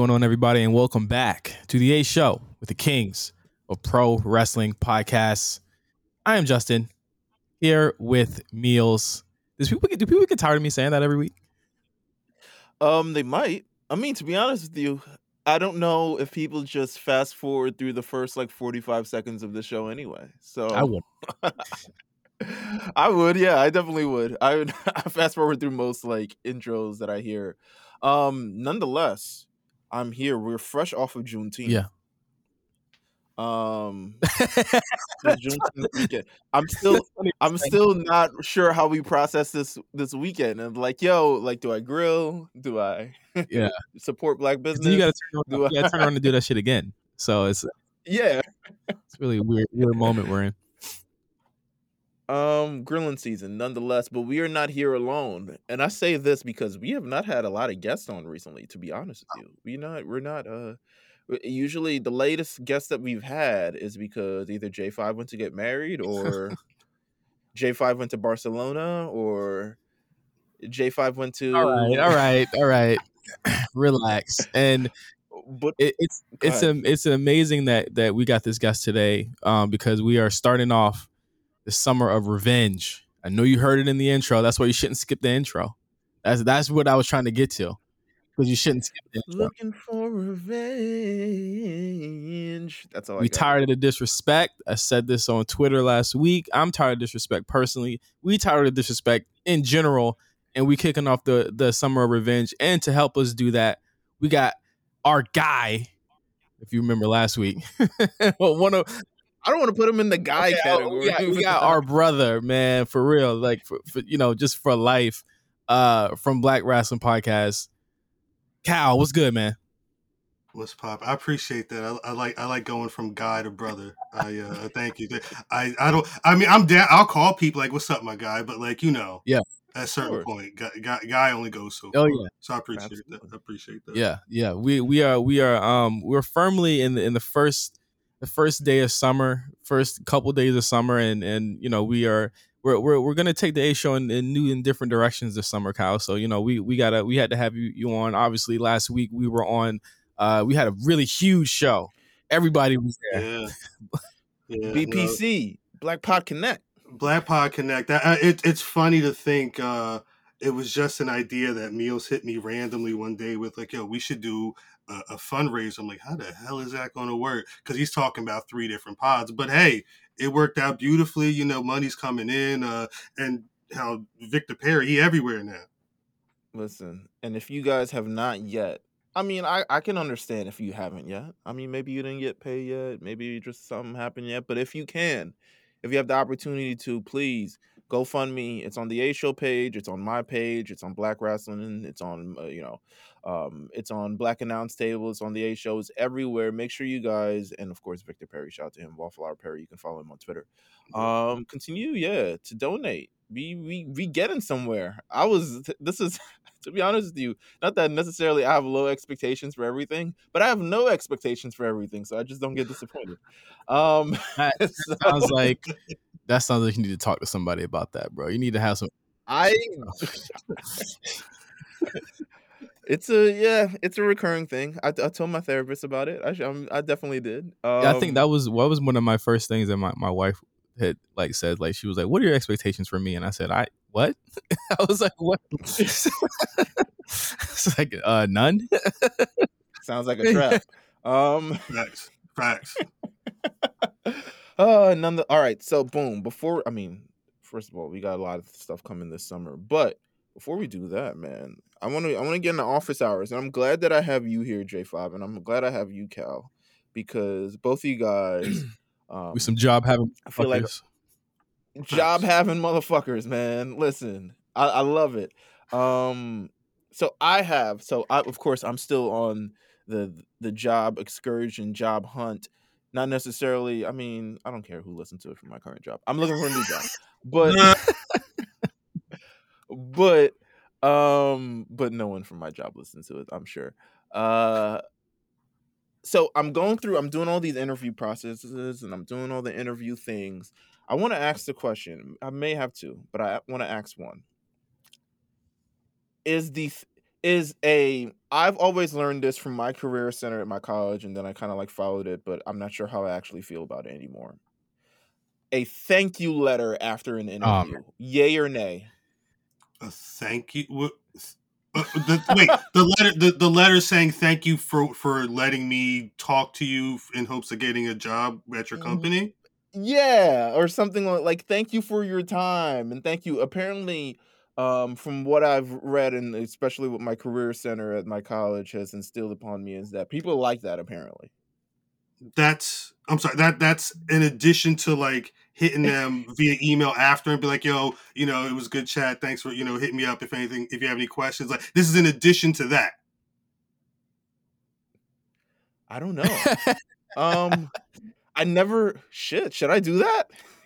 Going on, everybody, and welcome back to the A Show with the Kings of Pro Wrestling Podcasts. I am Justin here with Meelz. Does people get do people get tired of me saying that every week? Um, they might. I mean, to be honest with you, I don't know if people just fast forward through the first like forty-five seconds of the show anyway. So I would. I would, yeah, I definitely would. I would I fast forward through most like intros that I hear. Um, nonetheless, I'm here. We're fresh off of Juneteenth. Yeah. Um, Juneteenth weekend. I'm still, I'm still not sure how we process this this weekend. And like, yo, like, do I grill? Do I, Yeah. support black business? You gotta turn Do around, you gotta turn around and do that shit again. So it's yeah. it's really weird weird moment we're in. Um, grilling season, nonetheless. But we are not here alone, and I say this because we have not had a lot of guests on recently. To be honest with you, we not we're not uh. Usually, the latest guest that we've had is because either J Five went to get married, or J Five went to Barcelona, or J Five went to. All right, all right, all right. Relax. And But it, it's it's um it's amazing that that we got this guest today um because we are starting off the summer of revenge. I know you heard it in the intro. That's why you shouldn't skip the intro. That's that's what I was trying to get to because you shouldn't skip the intro. looking for revenge. That's all I we got. tired of the disrespect. I said this on Twitter last week. I'm tired of disrespect personally. We tired of disrespect in general, and we kicking off the the summer of revenge. And to help us do that, we got our guy. If you remember last week, well, one of I don't want to put him in the guy Okay, oh, category. we, got, we got our brother, man, for real, like for, for you know, just for life, uh, from Black Rasslin Podcast. Khal, what's good, man? What's pop? I appreciate that. I, I like I like going from guy to brother. I uh thank you. I I don't. I mean, I'm down. I'll call people like, "What's up, my guy?" But like you know, Yeah. At a certain Sure. point, guy, guy, guy only goes so. Oh, far. yeah. So I appreciate that. I appreciate that. Yeah, yeah. We we are we are um we're firmly in the in the first the first day of summer, first couple days of summer, and and you know we are we're we're, we're gonna take the A show in, in new and different directions this summer, Kyle. So you know we we gotta we had to have you you on. Obviously, last week we were on. Uh, we had a really huge show. Everybody was there. Yeah. Yeah, no. BPC Black Pod Connect. Black Pod Connect. That, uh, it, it's funny to think uh, it was just an idea that Meelz hit me randomly one day with like, "Yo, we should do a, a fundraiser." I'm like, "How the hell is that going to work?" Because he's talking about three different pods. But hey, it worked out beautifully. You know, money's coming in, uh, and how Victory Perry he everywhere now. Listen, and if you guys have not yet, I mean, I, I can understand if you haven't yet. I mean, maybe you didn't get paid yet. Maybe just something happened yet. But if you can, if you have the opportunity to, please go fund me. It's on the A Show page. It's on my page. It's on Black Wrestling. It's on, uh, you know, um, it's on Black Announce Table. It's on the A Show. It's everywhere. Make sure you guys, and of course, Victory Perry, shout out to him, Wallflower Perry. You can follow him on Twitter. Um, continue, yeah, to donate. We we we getting somewhere. I was. This is to be honest with you, not that necessarily I have low expectations for everything, but I have no expectations for everything, so I just don't get disappointed. Um, That so sounds like that sounds like you need to talk to somebody about that, bro. You need to have some. I. it's a yeah, it's a recurring thing. I, I told my therapist about it. I I'm, I definitely did. Um, Yeah, I think that was what was one of my first things that my, my wife had like said. Like she was like, "What are your expectations for me?" And I said, "I what?" I was like, "What?" it's like uh none. sounds like a trap. Um. Facts, facts. Uh none the, all right so boom before i mean first of all we got a lot of stuff coming this summer but before we do that man i want to i want to get into office hours and i'm glad that i have you here j5 and i'm glad i have you khal because both of you guys um, With some job having. i feel like fuckers. job having motherfuckers man listen I, I love it um so i have so i of course i'm still on the the job excursion job hunt not necessarily i mean i don't care who listens to it from my current job. I'm looking for a new job. But but um but no one from my job listens to it i'm sure. Uh so i'm going through i'm doing all these interview processes and i'm doing all the interview things. I want to ask the question i may have two but i want to ask one. Is the is a I've always learned this from my career center at my college, and then I kind of like followed it, but I'm not sure how I actually feel about it anymore. A thank you letter after an Um, interview, yay or nay? A thank you. what- Uh, the, wait, the letter, the, the letter saying thank you for for letting me talk to you in hopes of getting a job at your Mhm. company. Yeah, or something like, like thank you for your time and thank you. Apparently, um, from what I've read and especially what my career center at my college has instilled upon me is that people like that apparently. That's I'm sorry. That that's in addition to like hitting them via email after and be like, yo, you know, it was good chat. Thanks for you know hitting me up if anything if you have any questions. Like this is in addition to that. I don't know. um I never shit, should I do that?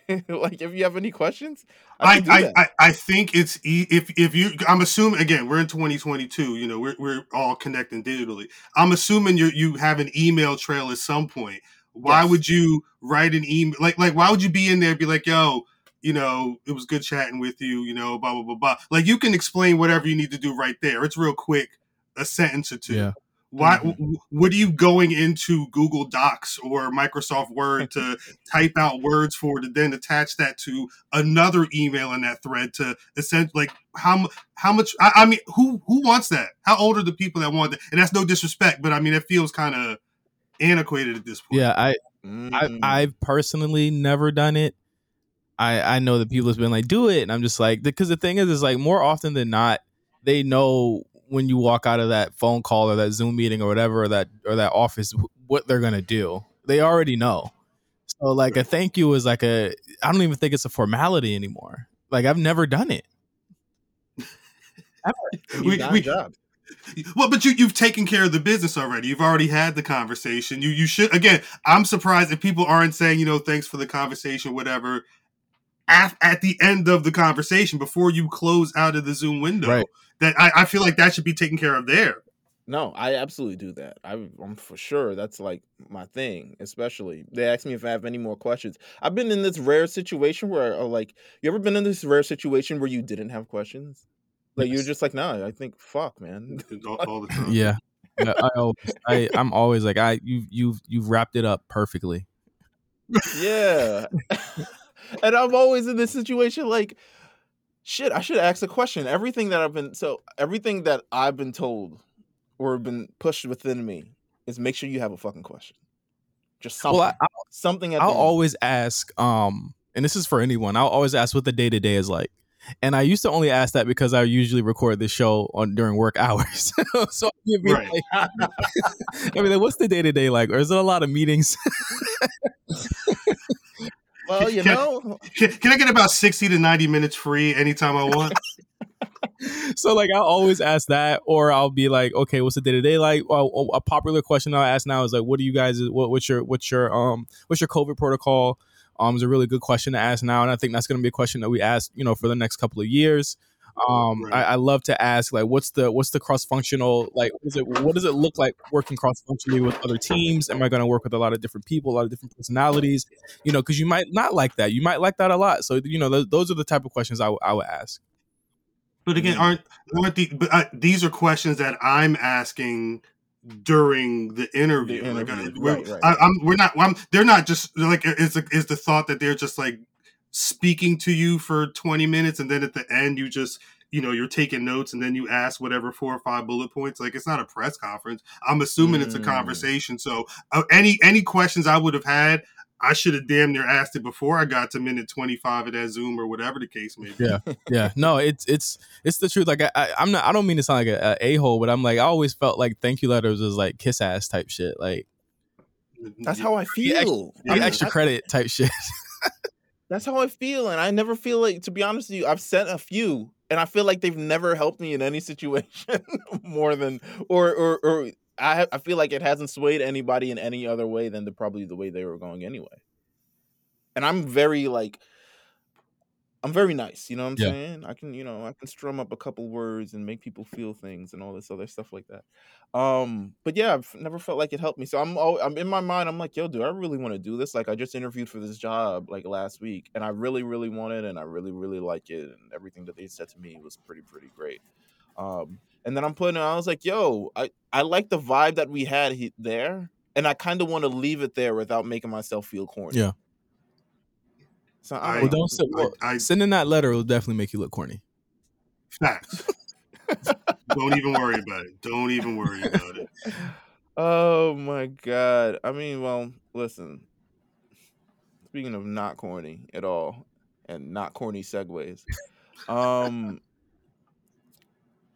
like if you have any questions, I I I. I, I think it's e- if if you I'm assuming again we're in 2022 you know we're we're all connecting digitally I'm assuming you you have an email trail at some point why Yes. would you write an email like like why would you be in there and be like yo you know it was good chatting with you you know blah blah blah blah like you can explain whatever you need to do right there it's real quick a sentence or two Yeah. Why Mhm. what are you going into Google Docs or Microsoft Word to type out words for to then attach that to another email in that thread to essentially like how how much I, I mean who who wants that? How old are the people that want that? And that's no disrespect, but I mean it feels kind of antiquated at this point. Yeah, I, I Mm. I've personally never done it. I I know that people have been like, do it, and I'm just like, because the thing is, is like more often than not, they know when you walk out of that phone call or that Zoom meeting or whatever or that or that office what they're gonna do. They already know. So like a thank you is like a I don't even think it's a formality anymore. Like I've never done it. And we- you've we- jobs. Well, but you you've taken care of the business already. You've already had the conversation. You you should again. I'm surprised if people aren't saying you know thanks for the conversation, whatever. At, at the end of the conversation, before you close out of the Zoom window, Right. That I, I feel like that should be taken care of there. No, I absolutely do that. I, I'm for sure that's like my thing. Especially they ask me if I have any more questions. I've been in this rare situation where, uh, like, you ever been in this rare situation where you didn't have questions? Like you're just like, nah. I think, fuck, man. all, all the time. Yeah. Yeah, I, always, I I'm always like I you you've you've wrapped it up perfectly. yeah. and I'm always in this situation like, shit. I should ask a question. Everything that I've been so everything that I've been told or been pushed within me is make sure you have a fucking question. Just something. Well, I, something at I'll always ask, um, and this is for anyone. I'll always ask what the day to day is like. And I used to only ask that because I usually record this show on during work hours. so you'd be Right. like, I mean, like, what's the day to day like? Or is it a lot of meetings? Well, you Can- know, Can, can I get about sixty to ninety minutes free anytime I want? so like I always ask that, or I'll be like, okay, what's the day to day like? Well, a popular question I ask now is like, what do you guys? What, what's your what's your um what's your COVID protocol? Um, is a really good question to ask now, and I think that's going to be a question that we ask, you know, for the next couple of years. Um, Right. I, I love to ask like, what's the what's the cross functional like? What is it what does it look like working cross functionally with other teams? Am I going to work with a lot of different people, a lot of different personalities? You know, because you might not like that, you might like that a lot. So you know, those, those are the type of questions I, w- I would ask. But again, Mm. aren't aren't the, but uh, these are questions that I'm asking during the interview. The Like, interview, uh, we're, right. I, I'm we're not. I'm, they're not just like is the is the thought that they're just like speaking to you for 20 minutes and then at the end you just you know you're taking notes and then you ask whatever four or five bullet points like it's not a press conference i'm assuming it's a Mm. conversation so uh, any any questions i would have had i should have damn near asked it before i got to minute 25 of that zoom or whatever the case may be Yeah. yeah no it's it's it's the truth like I, I i'm not i don't mean to sound like a, a a-hole but i'm like i always felt like thank you letters was like kiss ass type shit like that's how I Yeah, ex- feel. the I mean, extra credit type shit that's how I feel, and I never feel like, to be honest with you, I've sent a few, and I feel like they've never helped me in any situation more than, or or or I I feel like it hasn't swayed anybody in any other way than the probably the way they were going anyway. And I'm very like, I'm very nice. You know what I'm Yeah. saying? I can, you know, I can strum up a couple words and make people feel things and all this other stuff like that. Um, but yeah, I've never felt like it helped me. So I'm, al- I'm in my mind. I'm like, yo, do I really want to do this? Like, I just interviewed for this job like last week, and I really, really want it, and I really, really like it, and everything that they said to me was pretty, pretty great. Um, And then I'm putting it. I was like, yo, I I like the vibe that we had he, there, and I kind of want to leave it there without making myself feel corny. Yeah. So I I- Well, don't know. don't say, well, I- I- sending that letter will definitely make you look corny. Facts. Don't even worry about it. Don't even worry about it. Oh my god. I mean, well, listen. Speaking of not corny at all and not corny segues. Um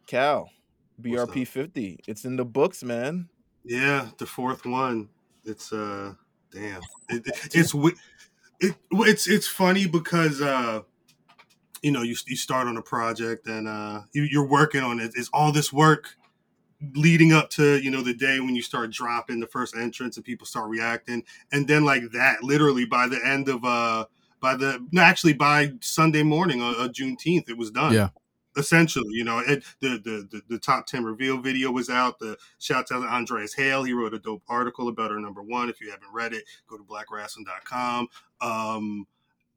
Khal, BRP 50. It's in the books, man. Yeah, the fourth one. It's uh, damn. It, it- it's wi- it, it's it's funny because uh, you know, you you start on a project and uh, you, you're working on it. It's all this work leading up to you know the day when you start dropping the first entrance and people start reacting, and then like that, literally by the end of uh, by the no, actually by Sunday morning, uh, uh, Juneteenth, it was done. Yeah. Essentially, you know, it, the, the the the top ten reveal video was out. The shout out to Andreas Hale. He wrote a dope article about our number one. If you haven't read it, go to blackwrestling.com. Um,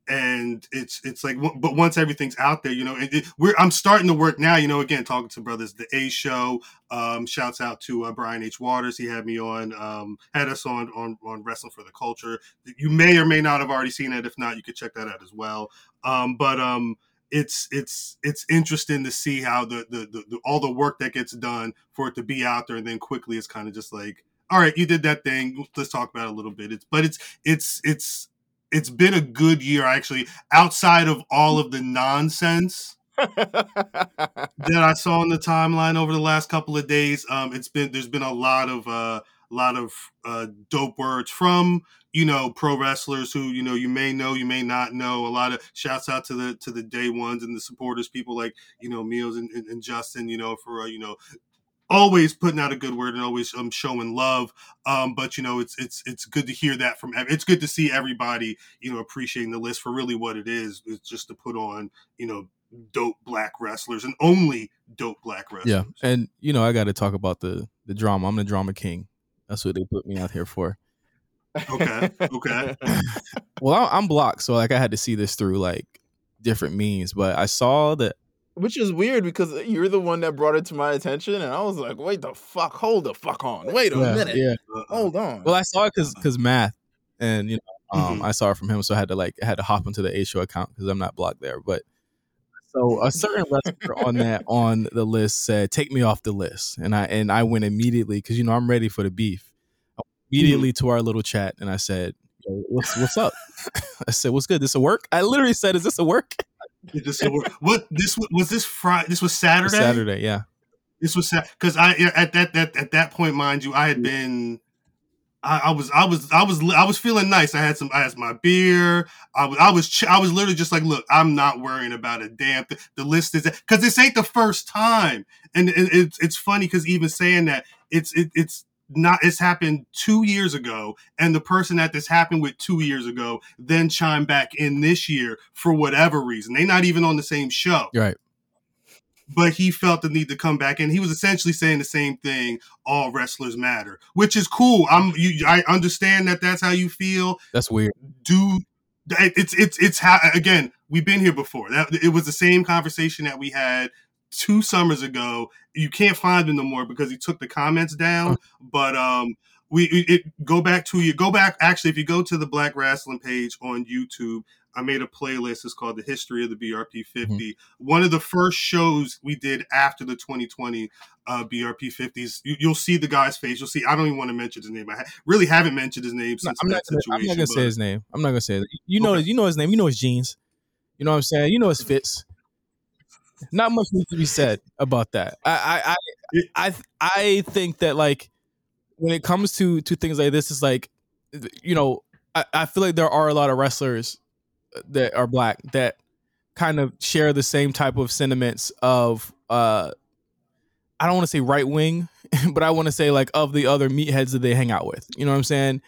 and it's it's like, but once everything's out there, you know, it, it, we're I'm starting to work now. You know, again, talking to brothers, the A Show. Um, shouts out to uh, Brian H. Waters. He had me on, um, had us on on on Wrestling for the Culture. You may or may not have already seen it. If not, you could check that out as well. Um, but um, it's it's it's interesting to see how the, the the, the all the work that gets done for it to be out there, and then quickly it's kind of just like, all right, you did that thing. Let's talk about it a little bit. It's but it's it's it's it's been a good year actually outside of all of the nonsense that I saw on the timeline over the last couple of days. Um, it's been there's been a lot of uh, lot of uh, dope words from you know pro wrestlers who you know you may know you may not know. A lot of shouts out to the to the day ones and the supporters, people like you know Meelz and, and, and Justin, you know for uh, you know always putting out a good word and always um, showing love. Um, but you know, it's it's it's good to hear that from. It's good to see everybody you know appreciating the list for really what it is. It's just to put on you know dope black wrestlers and only dope black wrestlers. Yeah, and you know I got to talk about the the drama. I'm the drama king. That's what they put me out here for. Okay, okay. Well, I- I'm blocked, so like I had to see this through like different means. But I saw that Which is weird because you're the one that brought it to my attention, and I was like, "Wait the fuck, hold the fuck on, wait a yeah, minute, yeah. Uh-uh. hold on." Well, I saw it because because math, and you know, um, Mhm. I saw it from him, so I had to like I had to hop into the A show account because I'm not blocked there. But so a certain wrestler on that on the list said, "Take me off the list," and I and I went immediately because you know I'm ready for the beef. Immediately to our little chat, and I said, "What's what's up?" I said, "What's good? This a work?" I literally said, "Is this a work?" It just- what this was- this Friday? This was Saturday. Saturday, yeah. This was because I at that that at that point, mind you, I had been. I, I was I was I was I was feeling nice. I had some I had my beer. I was I was I was literally just like, look, I'm not worrying about a damn thing. The list is because this ain't the first time, and it, it's it's funny because even saying that it's it, it's not it's happened two years ago, and the person that this happened with two years ago then chimed back in this year for whatever reason. they're not even on the same show right. but he felt the need to come back and he was essentially saying the same thing all wrestlers matter which is cool i'm you i understand that that's how you feel That's weird. do it's it's it's how again we've been here before that it was the same conversation that we had two summers ago you can't find him no more because he took the comments down but um we it, go back to you go back actually if you go to the black wrestling page on youtube i made a playlist it's called the history of the brp 50 one of the first shows we did after the 2020 uh, brp 50s you, you'll see the guy's face you'll see i don't even want to mention his name i ha- really haven't mentioned his name No, since I'm that not. Gonna, I'm not gonna say his name. I'm not gonna say it. You know. Okay. You know his name. You know his jeans. You know what I'm saying. You know his fits. Not much needs to be said about that. I I I I, I think that like when it comes to to things like this, is like you know I, I feel like there are a lot of wrestlers that are black that kind of share the same type of sentiments of uh I don't want to say right wing, but I want to say like of the other meatheads that they hang out with. You know what I'm saying?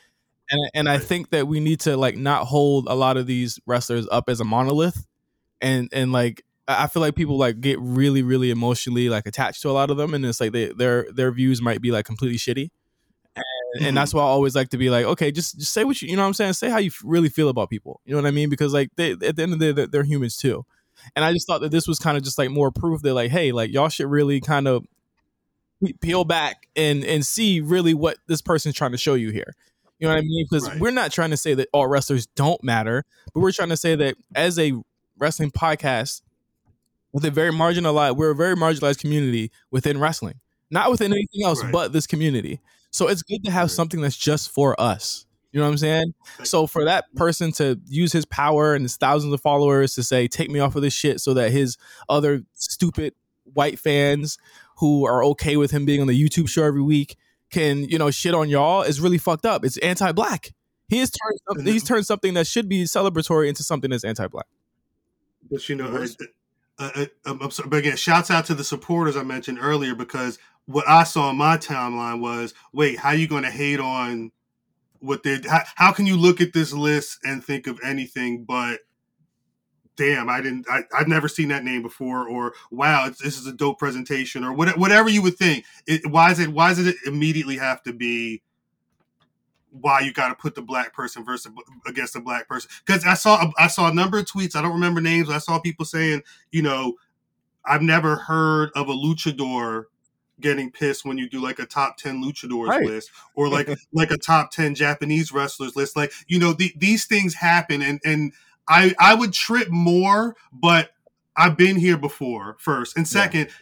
And and I think that we need to like not hold a lot of these wrestlers up as a monolith, and and like I feel like people like get really really emotionally like attached to a lot of them, and it's like they their their views might be like completely shitty. And, and that's mm-hmm. why I always like to be like, okay, just just say what you you know what I'm saying. Say how you really feel about people. You know what I mean? Because like they at the end of the day, they're, they're humans too. And I just thought that this was kind of just like more proof that like, hey, like y'all should really kind of peel back and and see really what this person's trying to show you here. You know what I mean? Because Right. we're not trying to say that all wrestlers don't matter, but we're trying to say that as a wrestling podcast with a very marginalized, we're a very marginalized community within wrestling, not within anything else Right. but this community. So it's good to have Right. something that's just for us. You know what I'm saying? So for that person to use his power and his thousands of followers to say, "Take me off of this shit," so that his other stupid white fans who are okay with him being on the YouTube show every week can, you know, shit on y'all is really fucked up. It's anti-black. He has turned he's turned something that should be celebratory into something that's anti-black. But you know, uh, uh, I'm, I'm sorry, but again, shouts out to the supporters I mentioned earlier because what I saw on my timeline was, wait, how are you going to hate on what they? How, how can you look at this list and think of anything but? Damn, I didn't. I, I've never seen that name before, or wow, this is a dope presentation, or what, whatever you would think. It, why is it? Why does it immediately have to be? Why you got to put the black person versus against the black person because I saw I saw a number of tweets I don't remember names I saw people saying you know I've never heard of a luchador getting pissed when you do like a top 10 luchadors Right. list or like like a top 10 Japanese wrestlers list like you know the, these things happen and and I I would trip more but I've been here before first and Yeah.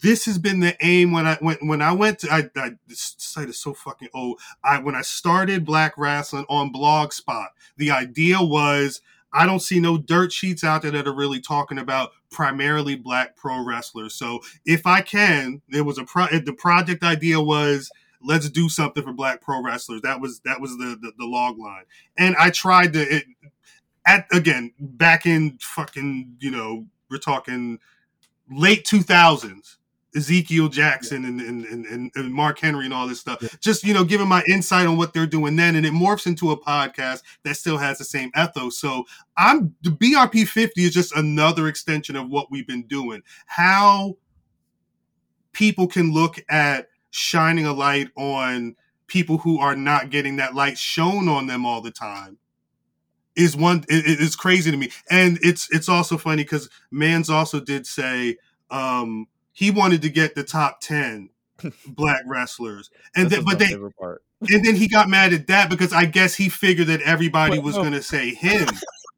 This has been the aim when I when when I went to I, I this site is so fucking old I when I started Black Wrestling on Blogspot, the idea was I don't see no dirt sheets out there that are really talking about primarily black pro wrestlers. So if I can, there was a pro, the project idea was let's do something for black pro wrestlers. That was that was the the, the log line, and I tried to it, at again back in fucking you know we're talking late two thousands. Ezekiel Jackson and, and, and, and Mark Henry and all this stuff. Just, you know, giving my insight on what they're doing then. And it morphs into a podcast that still has the same ethos. So I'm the BRP 50 is just another extension of what we've been doing. How people can look at shining a light on people who are not getting that light shown on them all the time is one it, it- it's crazy to me and it's it's also funny because mans also did say um he wanted to get the top 10 black wrestlers and then but they part. and then he got mad at that because I guess he figured that everybody But was no. going to say him.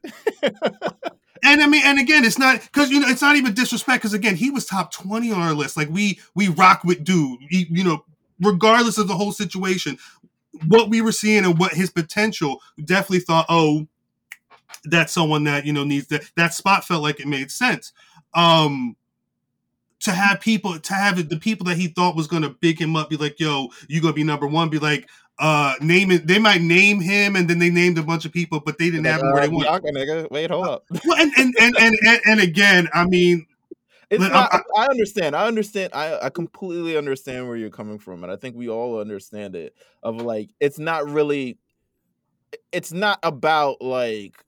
and I mean, and again, it's not because you know it's not even disrespect because again, he was top twenty on our list. Like we we rock with dude, He- you know, regardless of the whole situation, what we were seeing and what his potential, definitely thought, oh, that's someone that you know needs that. That spot felt like it made sense. Um, to have people to have the people that he thought was going to big him up be like yo you gonna be number one be like uh name it they might name him and then they named a bunch of people but they didn't have him where they want Bianca, nigga. Wait, hold up. well, and, and, and, and, and, and again i mean It's Look, not. I'm- I understand. I understand. I, I completely understand where you're coming from, and I think we all understand it. Of like, it's not really. It's not about like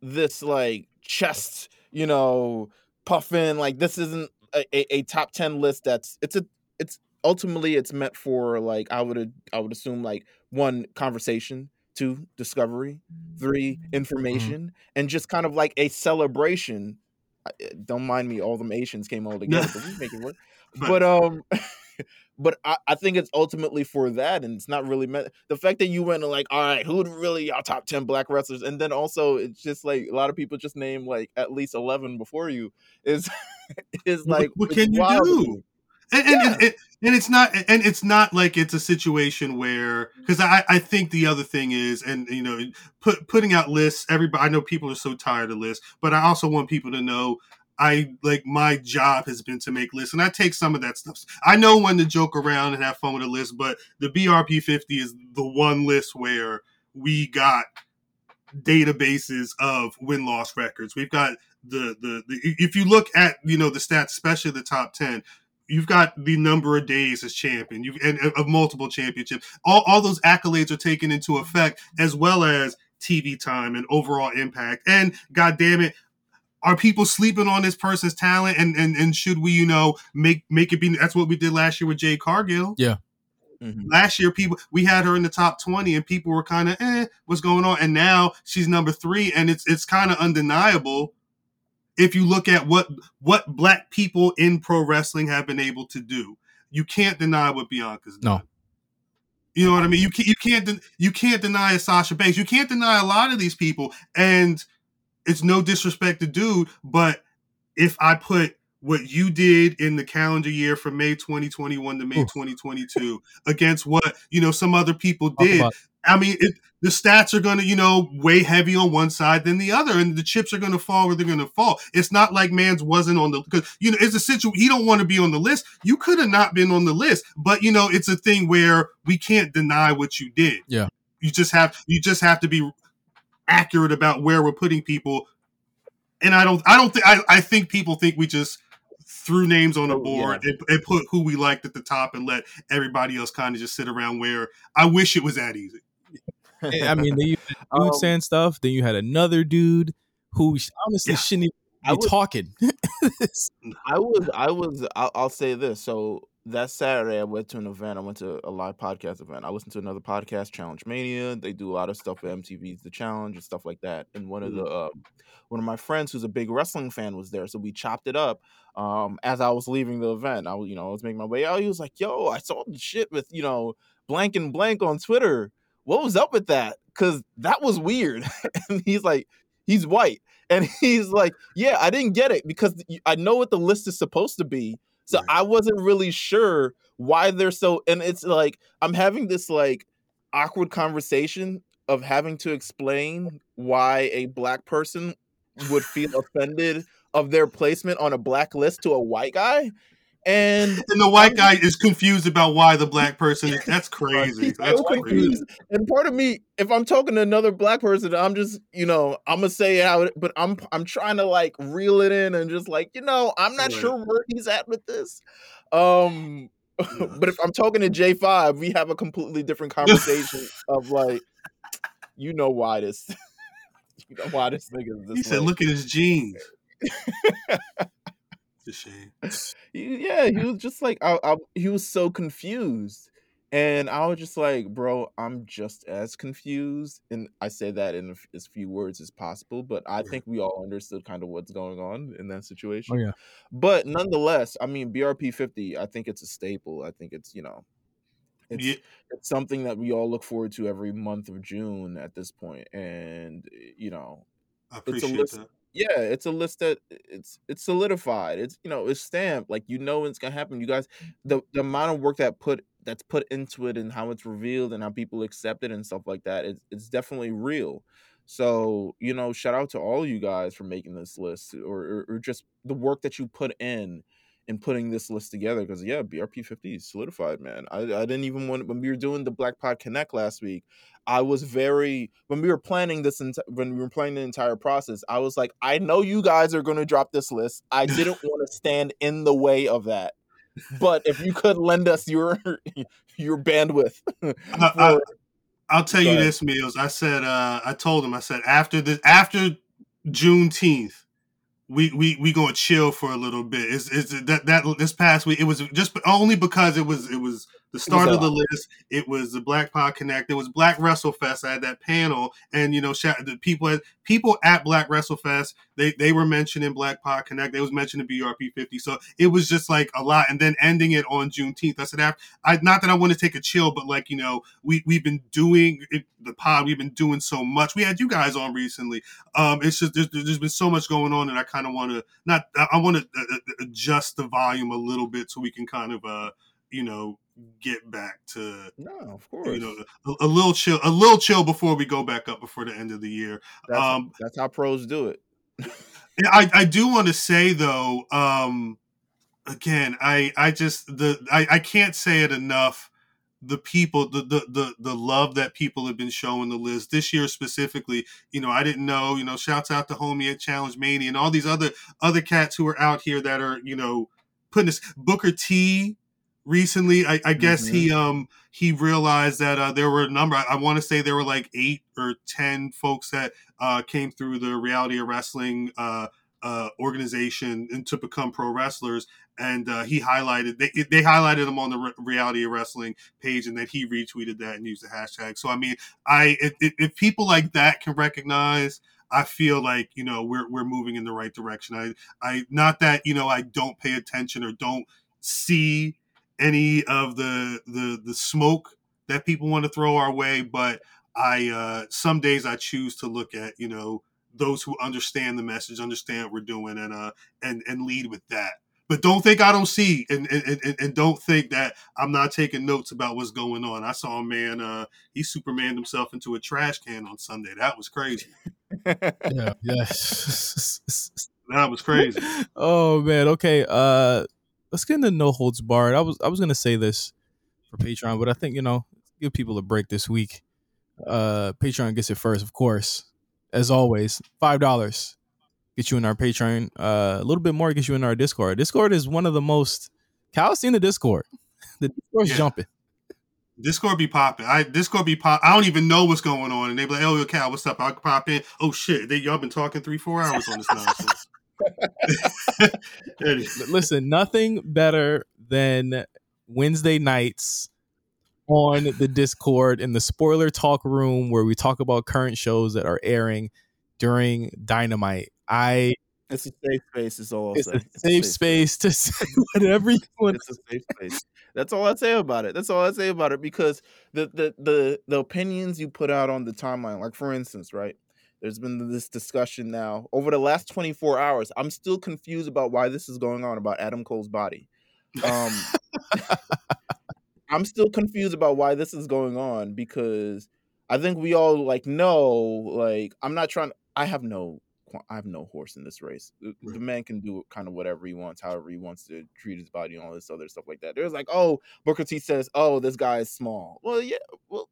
this like chest, you know, puffing. Like this isn't a, a, a top ten list. That's it's a it's ultimately it's meant for like I would I would assume like one conversation, two discovery, three information, and just kind of like a celebration I- uh, don't mind me, all the Asians came all together, but we make it work. But um, but I, I think it's ultimately for that, and it's not really meant. The fact that you went and like, all right, who would really y'all top ten black wrestlers, and then also it's just like a lot of people just name like at least eleven before you is is like what it's can you wild do? and, and, and, and, and it's not and it's not like it's a situation where because I, I think the other thing is and you know put putting out lists everybody i know people are so tired of lists but i also want people to know i like my job has been to make lists and i take some of that stuff. I know when to joke around and have fun with a list but the brp 50 is the one list where we got databases of win-loss records. We've got the, the the if you look at you know the stats especially the top 10 you've got the number of days as champion you've and of multiple championships. All, all those accolades are taken into effect as well as tv time and overall impact. And god damn it are people sleeping on this person's talent and and, and should we you know make make it be that's what we did last year with Jade Cargill Mhm. last year people we had her in the top 20 and people were kind of eh what's going on and now she's number three and it's it's kind of undeniable if you look at what what black people in pro wrestling have been able to do you can't deny what Bianca's done. No. You know what I mean? You can't you can't de- you can't deny a Sasha Banks. You can't deny a lot of these people, and it's no disrespect to dude, but if I put what you did in the calendar year from May 2021 to May Ooh. 2022 against what you know some other people did, I mean, it, the stats are going to, you know, weigh heavy on one side than the other, and the chips are going to fall where they're going to fall. It's not like Mans wasn't on the because you know it's a situation. He don't want to be on the list. You could have not been on the list, but you know it's a thing where we can't deny what you did. Yeah. you just have you just have to be accurate about where we're putting people. And I don't, I don't think, I, I think people think we just threw names on the Oh, board and, and put who we liked at the top and let everybody else kind of just sit around. Where I wish it was that easy. I mean, then you had dude Um, saying stuff. Then you had another dude who sh- honestly Yeah. shouldn't even I be talking. I was, I was, I'll, I'll say this. So that Saturday, I went to an event. I went to a live podcast event. I listened to another podcast, Challenge Mania. They do a lot of stuff with MTV's The Challenge and stuff like that. And one of the, uh, one of my friends who's a big wrestling fan was there, so we chopped it up. Um, as I was leaving the event, I was, you know, I was making my way out. He was like, "Yo, I saw the shit with, you know, blank and blank on Twitter. What was up with that? Cause that was weird." and he's like, he's white. And he's like, Yeah, I didn't get it because I know what the list is supposed to be. So. I wasn't really sure why they're so. And it's like, I'm having this like awkward conversation of having to explain why a black person would feel offended of their placement on a black list to a white guy. And And the white guy is confused about why the black person. is- That's crazy. That's so crazy. And part of me, if I'm talking to another black person, I'm just, you know, I'm gonna say how it, but I'm I'm trying to like reel it in and just like, you know, I'm not Right. sure where he's at with this. Um Yeah. but if I'm talking to J5, we have a completely different conversation of like, you know why this you know why this nigga is this He said, "Look at his jeans." it's a shame. He- yeah, he was just like I, I, he was so confused, and I was just like, bro, I'm just as confused, and I say that in as few words as possible, but I think we all understood kind of what's going on in that situation. oh yeah, But nonetheless, I mean, BRP 50, I think it's a staple. I think it's you know, it's Yeah, it's something that we all look forward to every month of June at this point. and eh, you know, I it's a appreciate list that. Yeah it's a list that it's it's solidified it's you know it's stamped like you know it's gonna happen you guys the, the amount of work that put that's put into it and how it's revealed and how people accept it and stuff like that it's, it's definitely real. So you know shout out to all you guys for making this list or, or, or just the work that you put in in putting this list together because yeah brp 50 is solidified man I, I didn't even want when we were doing the black pod connect last week I was very when we were planning this enti- when we were planning the entire process. I was like, I know you guys are going to drop this list. I didn't want to stand in the way of that. But if you could lend us your your bandwidth, I, I, for, I'll tell you this, Meelz. I said, uh, I told him, I said after the after Juneteenth, we we we gonna chill for a little bit. It's, it's that that this past week it was just only because it was it was the start of the list. It was the Black Pod Connect. It was Black WrestleFest. I had that panel, and you know, shout, the people at people at Black WrestleFest. They they were mentioning Black Pod Connect. They was mentioning BRP fifty. So it was just like a lot, and then ending it on Juneteenth. I said after I not that I want to take a chill, but like you know, we we've been doing it, the pod. We've been doing so much. We had you guys on recently. Um, it's just there's, there's been so much going on, and I kind of want to not. I want to uh, uh, adjust the volume a little bit so we can kind of uh, you know, get back to no, of course, you know a, a little chill, a little chill before we go back up before the end of the year. that's, um, that's how pros do it. I, I do want to say though, um, again, I, I just the I, I can't say it enough. The people, the, the the the love that people have been showing the list this year specifically. You know, I didn't know. You know, shouts out to homie at Challenge Mania and all these other other cats who are out here that are you know putting this Booker T recently. I, I guess he um he realized that uh, there were a number. I, I want to say there were like eight or ten folks that uh, came through the Reality of Wrestling uh, uh, organization and to become pro wrestlers. And uh, he highlighted they they highlighted him on the Re- Reality of Wrestling page, and then he retweeted that and used the hashtag. So I mean, I if, if- if people like that can recognize. I feel like you know we're we're moving in the right direction. I I not that you know I don't pay attention or don't see any of the the the smoke that people want to throw our way, but I uh, some days I choose to look at you know those who understand the message, understand what we're doing, and uh and and lead with that. But don't think I don't see, and and, and, and don't think that I'm not taking notes about what's going on. I saw a man, uh, he supermaned himself into a trash can on Sunday. That was crazy. yeah, yes. that was crazy. Oh man. Okay. Uh, let's get into no holds barred. I was I was gonna say this for Patreon, but I think you know give people a break this week. Uh, Patreon gets it first, of course. As always, five dollars get you in our Patreon. Uh, a little bit more gets you in our Discord. Discord is one of the most. Khal's seen the Discord. The Discord's Yeah. jumping. Discord be popping. I Discord be pop. I don't even know what's going on, and they be like, "Oh, Khal, what's up?" I pop in. Oh shit, they y'all been talking three, four hours on this nonsense. And- L- Listen, nothing better than Wednesday nights on the Discord in the spoiler talk room where we talk about current shows that are airing during Dynamite. I It's a safe space. Is all I'll it's say. a safe space to say whatever you want. It's a safe space. That's all I say about it. That's all I say about it because the the the the opinions you put out on the timeline, like for instance, right? There's been this discussion now over the last 24 hours. I'm still confused about why this is going on about Adam Cole's body. Um, I'm still confused about why this is going on because I think we all like know. Like, I'm not trying. I have no. I have no horse in this race. The, the man can do kind of whatever he wants, however he wants to treat his body, and all this other stuff like that. There's like, oh, Booker T says, oh, this guy is small. Well, yeah, well,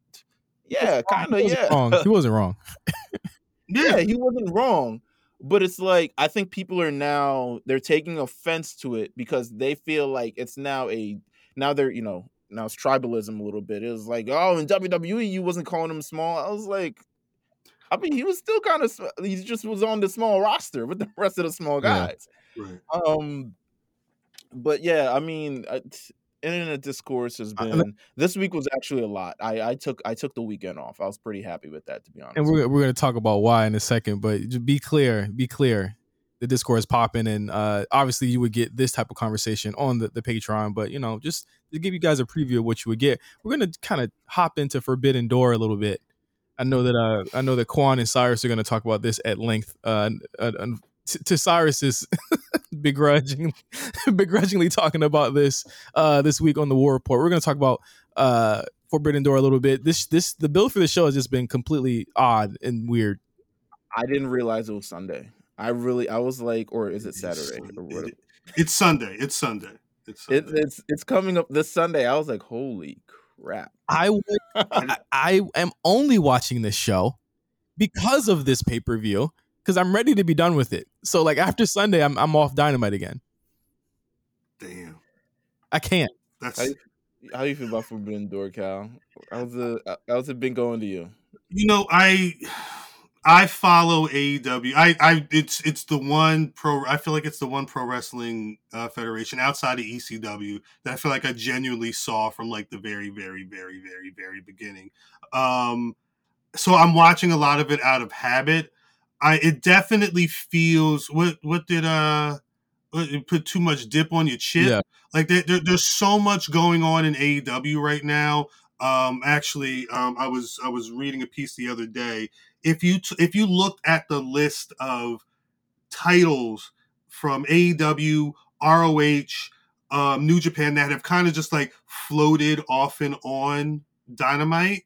yeah, kind of, yeah. wrong. He wasn't wrong. yeah, he wasn't wrong. But it's like I think people are now they're taking offense to it because they feel like it's now a now they're you know now it's tribalism a little bit. It was like oh in WWE you wasn't calling him small. I was like, I mean he was still kind of he just was on the small roster with the rest of the small Yeah. guys. right. Um, but yeah, I mean, uh, t- internet discourse has Uh, been this week was actually a lot. I I took I took the weekend off. I was pretty happy with that to be honest. and we're we're gonna talk about why in a second. But be clear, be clear. The Discord is popping, and uh, obviously you would get this type of conversation on the, the Patreon. But you know, just to give you guys a preview of what you would get, we're gonna kind of hop into Forbidden Door a little bit. I know that uh, I know that Quan and Cyrus are gonna talk about this at length. Uh, to, to Cyrus's begrudgingly, begrudgingly talking about this uh, this week on the War Report. We're gonna talk about uh, Forbidden Door a little bit. This this the build for the show has just been completely odd and weird. I didn't realize it was Sunday. I really, I was like, or is it It's Saturday Sun- or whatever? it- it's Sunday. It's Sunday. It's It, it's it's coming up this Sunday. I was like, holy crap! I would, I, I am only watching this show because of this pay per view because I'm ready to be done with it. So like after Sunday, I'm I'm off Dynamite again. Damn. I can't. That's How you, how you feel about Forbidden Door, Khal? How's it? How's it been going to you? you know I I follow AEW. I I it's it's the one pro. I feel like it's the one pro wrestling uh, federation outside of ECW that I feel like I genuinely saw from like the very very very very very beginning. Um, so I'm watching a lot of it out of habit. I it definitely feels what what did uh what, put too much dip on your chip. Yeah. Like there, there, there's so much going on in AEW right now. Um, actually, um, I was I was reading a piece the other day. If you t- if you looked at the list of titles from AEW, ROH, um, New Japan that have kind of just like floated off and on Dynamite,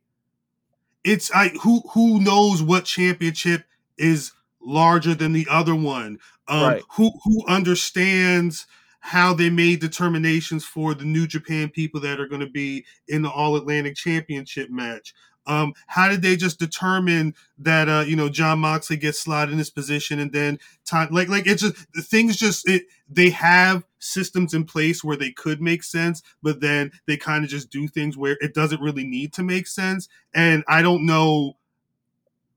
it's I who who knows what championship is larger than the other one. Um, Right. Who who understands how they made determinations for the New Japan people that are going to be in the All Atlantic Championship match? Um, how did they just determine that uh, you know Jon Moxley gets slotted in this position and then time like like it's just things just it they have systems in place where they could make sense, but then they kind of just do things where it doesn't really need to make sense. And I don't know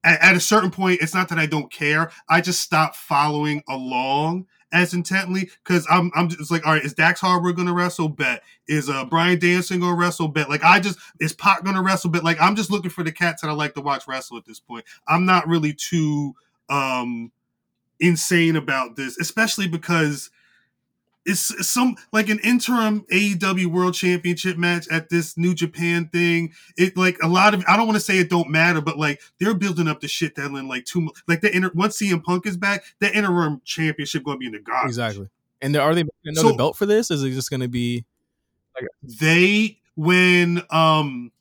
at, at a certain point, it's not that I don't care. I just stop following along as intently because I'm I'm just like, all right, is Dax Harwood gonna wrestle? Bet. Is uh Brian Danielson gonna wrestle? Bet. Like I just is Pac gonna wrestle? Bet. Like I'm just looking for the cats that I like to watch wrestle at this point. I'm not really too um insane about this, especially because it's some like an interim AEW World Championship match at this New Japan thing. It like a lot of I don't want to say it don't matter, but like they're building up the shit that in like two like the inter once CM Punk is back, the interim championship going to be in the garbage. Exactly. And are they making another So- belt for this? Is it just going to be? They when um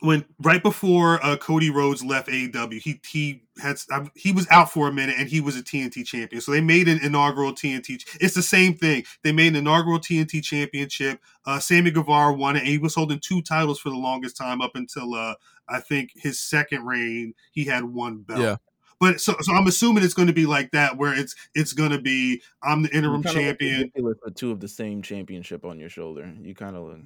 when right before uh, Cody Rhodes left AEW, he he had he was out for a minute and he was a TNT champion. So they made an inaugural TNT. It's the same thing. They made an inaugural TNT championship. Uh, Sammy Guevara won it. And he was holding two titles for the longest time up until uh, I think his second reign. He had one belt. Yeah. But so, so I'm assuming it's going to be like that, where it's it's going to be I'm the interim champion. ridiculous with two of the same championship on your shoulder. You kind of look.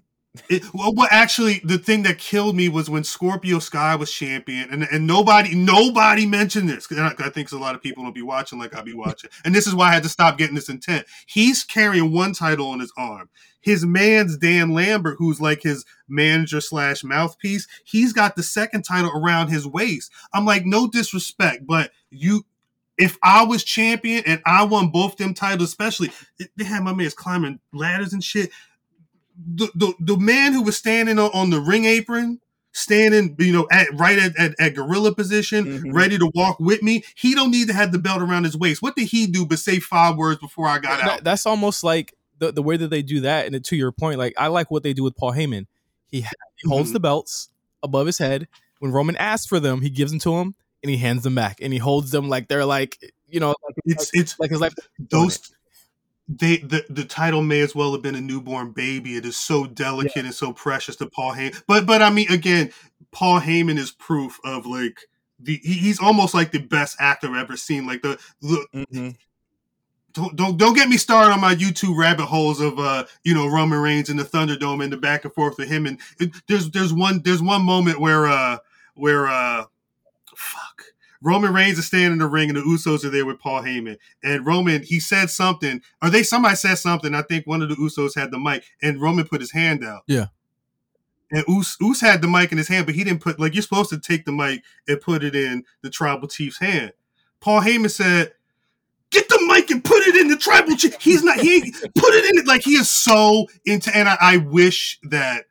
It, well, well, actually, the thing that killed me was when Scorpio Sky was champion, and, and nobody nobody mentioned this. I, I think a lot of people don't be watching like I'll be watching, and this is why I had to stop getting this intent. He's carrying one title on his arm. His man's Dan Lambert, who's like his manager slash mouthpiece, he's got the second title around his waist. I'm like, no disrespect, but you. If I was champion and I won both them titles, especially they had my man's climbing ladders and shit the, the the man who was standing on, on the ring apron, standing, you know, at right at, at, at gorilla position, Mhm. ready to walk with me, he don't need to have the belt around his waist. What did he do but say five words before I got That- out? that's almost like the, the way that they do that. And to your point, like I like what they do with Paul Heyman. He, ha- he holds Mhm. the belts above his head. When Roman asks for them, he gives them to him and he hands them back and he holds them like they're like you know like, It's it's like his life. those they the, the title may as well have been a newborn baby. It is so delicate and so precious to Paul Heyman. But but I mean again, Paul Heyman is proof of like the he, he's almost like the best actor I've ever seen. Like the, the Mhm. don't, don't don't get me started on my YouTube rabbit holes of uh you know Roman Reigns and the Thunderdome and the back and forth with him and it, there's there's one there's one moment where uh where uh Roman Reigns is standing in the ring and the Usos are there with Paul Heyman and Roman he said something or they somebody said something I think one of the Usos had the mic and Roman put his hand out Yeah. and Us, Us had the mic in his hand but he didn't put like you're supposed to take the mic and put it in the tribal chief's hand Paul Heyman said get the mic and put it in the tribal chief. He's not. He put it in it like he is so into. And I, I wish that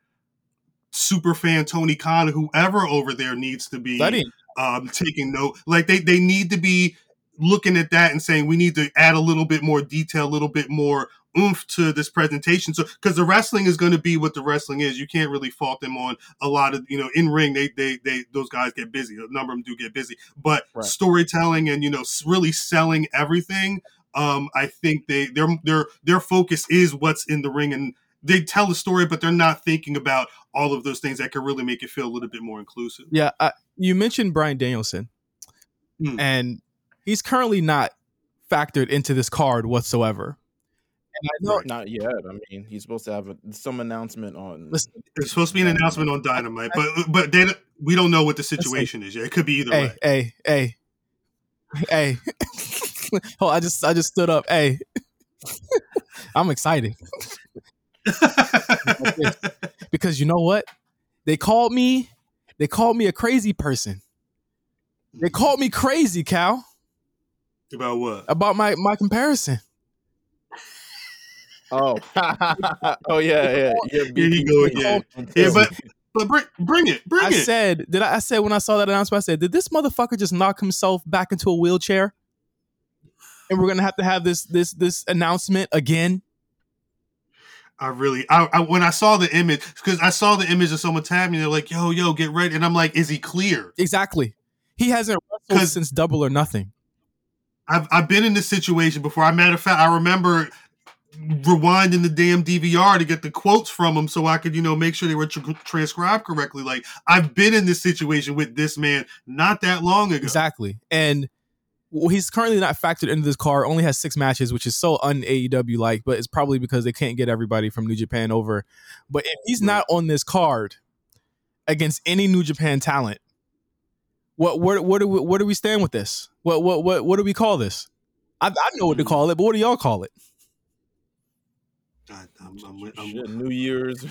super fan Tony Khan, or whoever over there, needs to be Studying. Um, taking note. Like they they need to be looking at that and saying we need to add a little bit more detail, a little bit more oomph to this presentation. So because the wrestling is going to be what the wrestling is, you can't really fault them on a lot of you know in ring. They they they those guys get busy. A number of them do get busy, but Right. storytelling and you know really selling everything. Um, I think they their their their focus is what's in the ring and. They tell the story, but they're not thinking about all of those things that could really make it feel a little bit more inclusive. Yeah, I, you mentioned Brian Danielson, Hmm. and he's currently not factored into this card whatsoever. And I know, Not yet. I mean, he's supposed to have a, some announcement on. Listen, There's supposed to be an announcement on Dynamite, but but they, we don't know what the situation is yet. It could be either hey, way. hey, hey, hey. oh, I just, I just stood up. Hey, I'm excited because you know what? They called me, they called me a crazy person. They called me crazy, Khal, About what? about my my comparison. Oh, oh yeah, yeah, yeah. Here you go again. Yeah, but but bring bring it, bring I it. said, did I, I said when I saw that announcement, I said, did this motherfucker just knock himself back into a wheelchair? And we're gonna have to have this this this announcement again. I really, I, I when I saw the image, because I saw the image of someone tagging me, they're like, "Yo, yo, get ready," and I'm like, "Is he clear?" Exactly. He hasn't wrestled since Double or Nothing. I've I've been in this situation before. I matter of fact, I remember rewinding the damn DVR to get the quotes from him so I could, you know, make sure they were tr- transcribed correctly. Like I've been in this situation with this man not that long ago. Exactly. And well, he's currently not factored into this card. Only has six matches, which is so un AEW like, but it's probably because they can't get everybody from New Japan over. But if he's not on this card against any New Japan talent, what what what do we, where do we stand with this? What what what what do we call this? I, I know what to hmm. call it, but what do y'all call it? I'm, I'm, I'm, Shit, New Year's,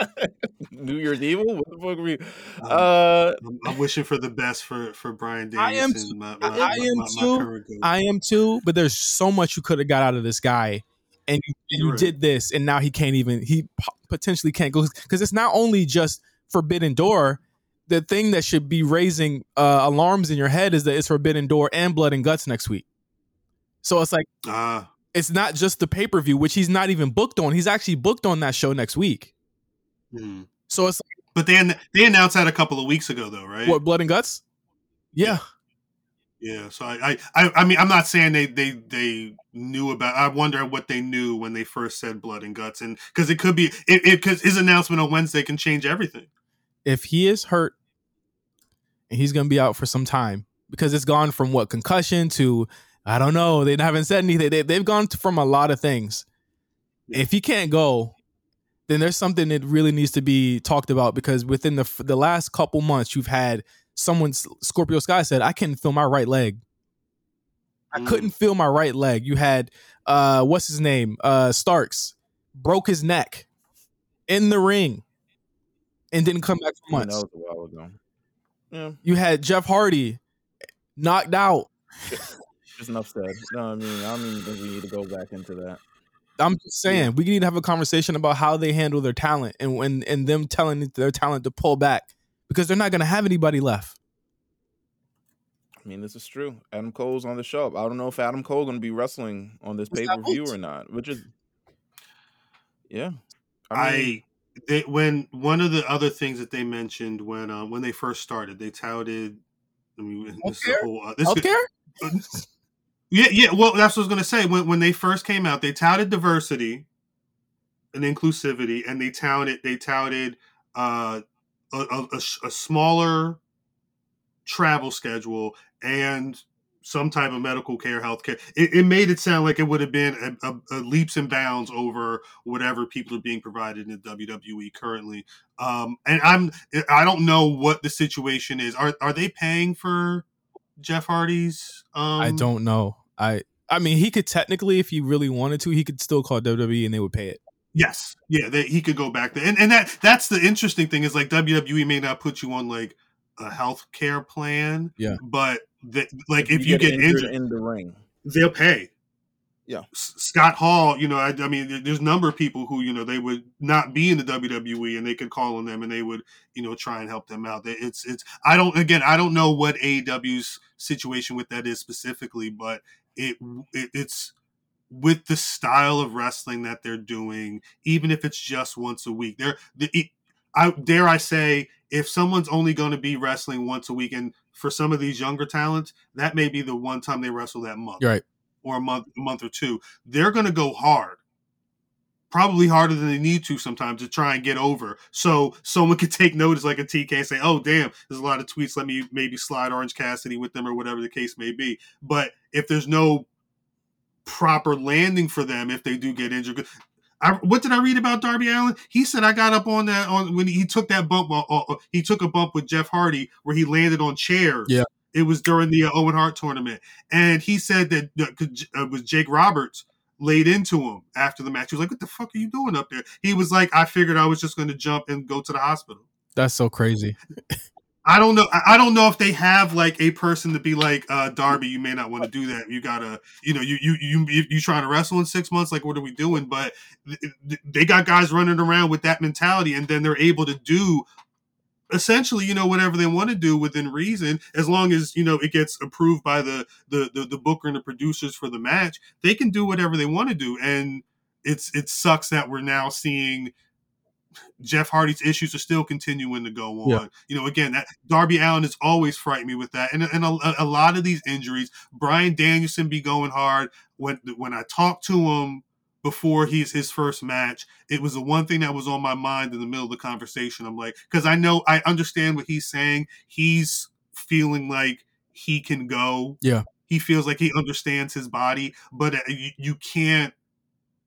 New Year's Evil. What the fuck are we? Uh, I'm, wishing for the best for for Brian I am too. my, I- my, I am my, my too. I am too, but there's so much you could have got out of this guy and you, you Right. did this, and now he can't even. He potentially can't go because it's not only just Forbidden Door. The thing that should be raising uh, alarms in your head is that it's Forbidden Door and Blood and Guts next week. So it's like Ah, it's not just the pay per view, which he's not even booked on. He's actually booked on that show next week. hmm. So it's But they an- they announced that a couple of weeks ago, though, right? what Blood and Guts? Yeah, Yeah, so I, I, I, I mean, I'm not saying they, they, they knew about. I wonder what they knew when they first said blood and guts, and because it could be, it, because his announcement on Wednesday can change everything. if he is hurt and he's going to be out for some time because it's gone from what concussion to I don't know. They haven't said anything. They, they've gone from a lot of things. If he can't go, then there's something that really needs to be talked about because within the the last couple months, you've had someone Scorpio Sky said, "I couldn't feel my right leg. I Mm. couldn't feel my right leg." You had uh, what's his name? Uh, Starks broke his neck in the ring and didn't come back for Yeah, that months. was a while ago. Yeah, You had Jeff Hardy knocked out. just enough said. No, I mean, I don't even think we need to go back into that. I'm just saying we need to have a conversation about how they handle their talent and when and them telling their talent to pull back because they're not going to have anybody left. I mean, this is true. Adam Cole's on the show. I don't know if Adam Cole's going to be wrestling on this pay per view or not, which is, yeah. I, mean, they, when one of the other things that they mentioned when, uh, when they first started, they touted. I mean, this is a whole. Uh, this could- Healthcare? Yeah, yeah. Well, that's what I was gonna say. When when they first came out, they touted diversity and inclusivity, and they touted they touted uh, a, a, a smaller travel schedule and some type of medical care, health care. It, it made it sound like it would have been a, a, a leaps and bounds over whatever people are being provided in the WWE currently. Um, and I'm I don't know what the situation is. Are are they paying for Jeff Hardy's? Um, I don't know. I I mean, he could technically, if he really wanted to, he could still call WWE and they would pay it. Yes, yeah, they, he could go back there, and and that that's the interesting thing is like WWE may not put you on like a health care plan, Yeah. but the, like if, you, get, injured, in the ring, they'll pay. Yeah. Scott Hall, you know, I, I mean, there's a number of people who you know they would not be in the WWE, and they could call on them, and they would you know try and help them out. It's it's I don't again I don't know what AEW's situation with that is specifically, but it, it it's with the style of wrestling that they're doing, even if it's just once a week. They're the I dare I say, if someone's only going to be wrestling once a week, and for some of these younger talents, that may be the one time they wrestle that month right. or a month, a month or two. They're going to go hard, probably harder than they need to sometimes to try and get over. So someone could take notice, like a TK, and say, "Oh, damn, there's a lot of tweets. Let me maybe slide Orange Cassidy with them, or whatever the case may be." But if there's no proper landing for them, if they do get injured. I, what did I read about Darby Allin? He said I got up on that on when he took that bump. Uh, uh, he took a bump with Jeff Hardy where he landed on chairs. Yeah. it was during the uh, Owen Hart tournament, and he said that uh, 'cause, uh, was Jake Roberts laid into him after the match. He was like, "What the fuck are you doing up there?" He was like, "I figured I was just going to jump and go to the hospital." That's so crazy. I don't know. I don't know if they have like a person to be like uh, Darby. You may not want to do that. You gotta, you know, you you you you, trying to wrestle in six months. Like, what are we doing? But th- th- they got guys running around with that mentality, and then they're able to do essentially, you know, whatever they want to do within reason, as long as you know it gets approved by the the the, the booker and the producers for the match. They can do whatever they want to do, and it's it sucks that we're now seeing Jeff Hardy's issues are still continuing to go on. Yeah. You know, again, that Darby Allin has always frightened me with that, and and a, a lot of these injuries. Brian Danielson be going hard when when I talk to him before he's his first match. It was the one thing that was on my mind in the middle of the conversation. I'm like, because I know I understand what he's saying. He's feeling like he can go. Yeah. he feels like he understands his body, but uh, you, you can't.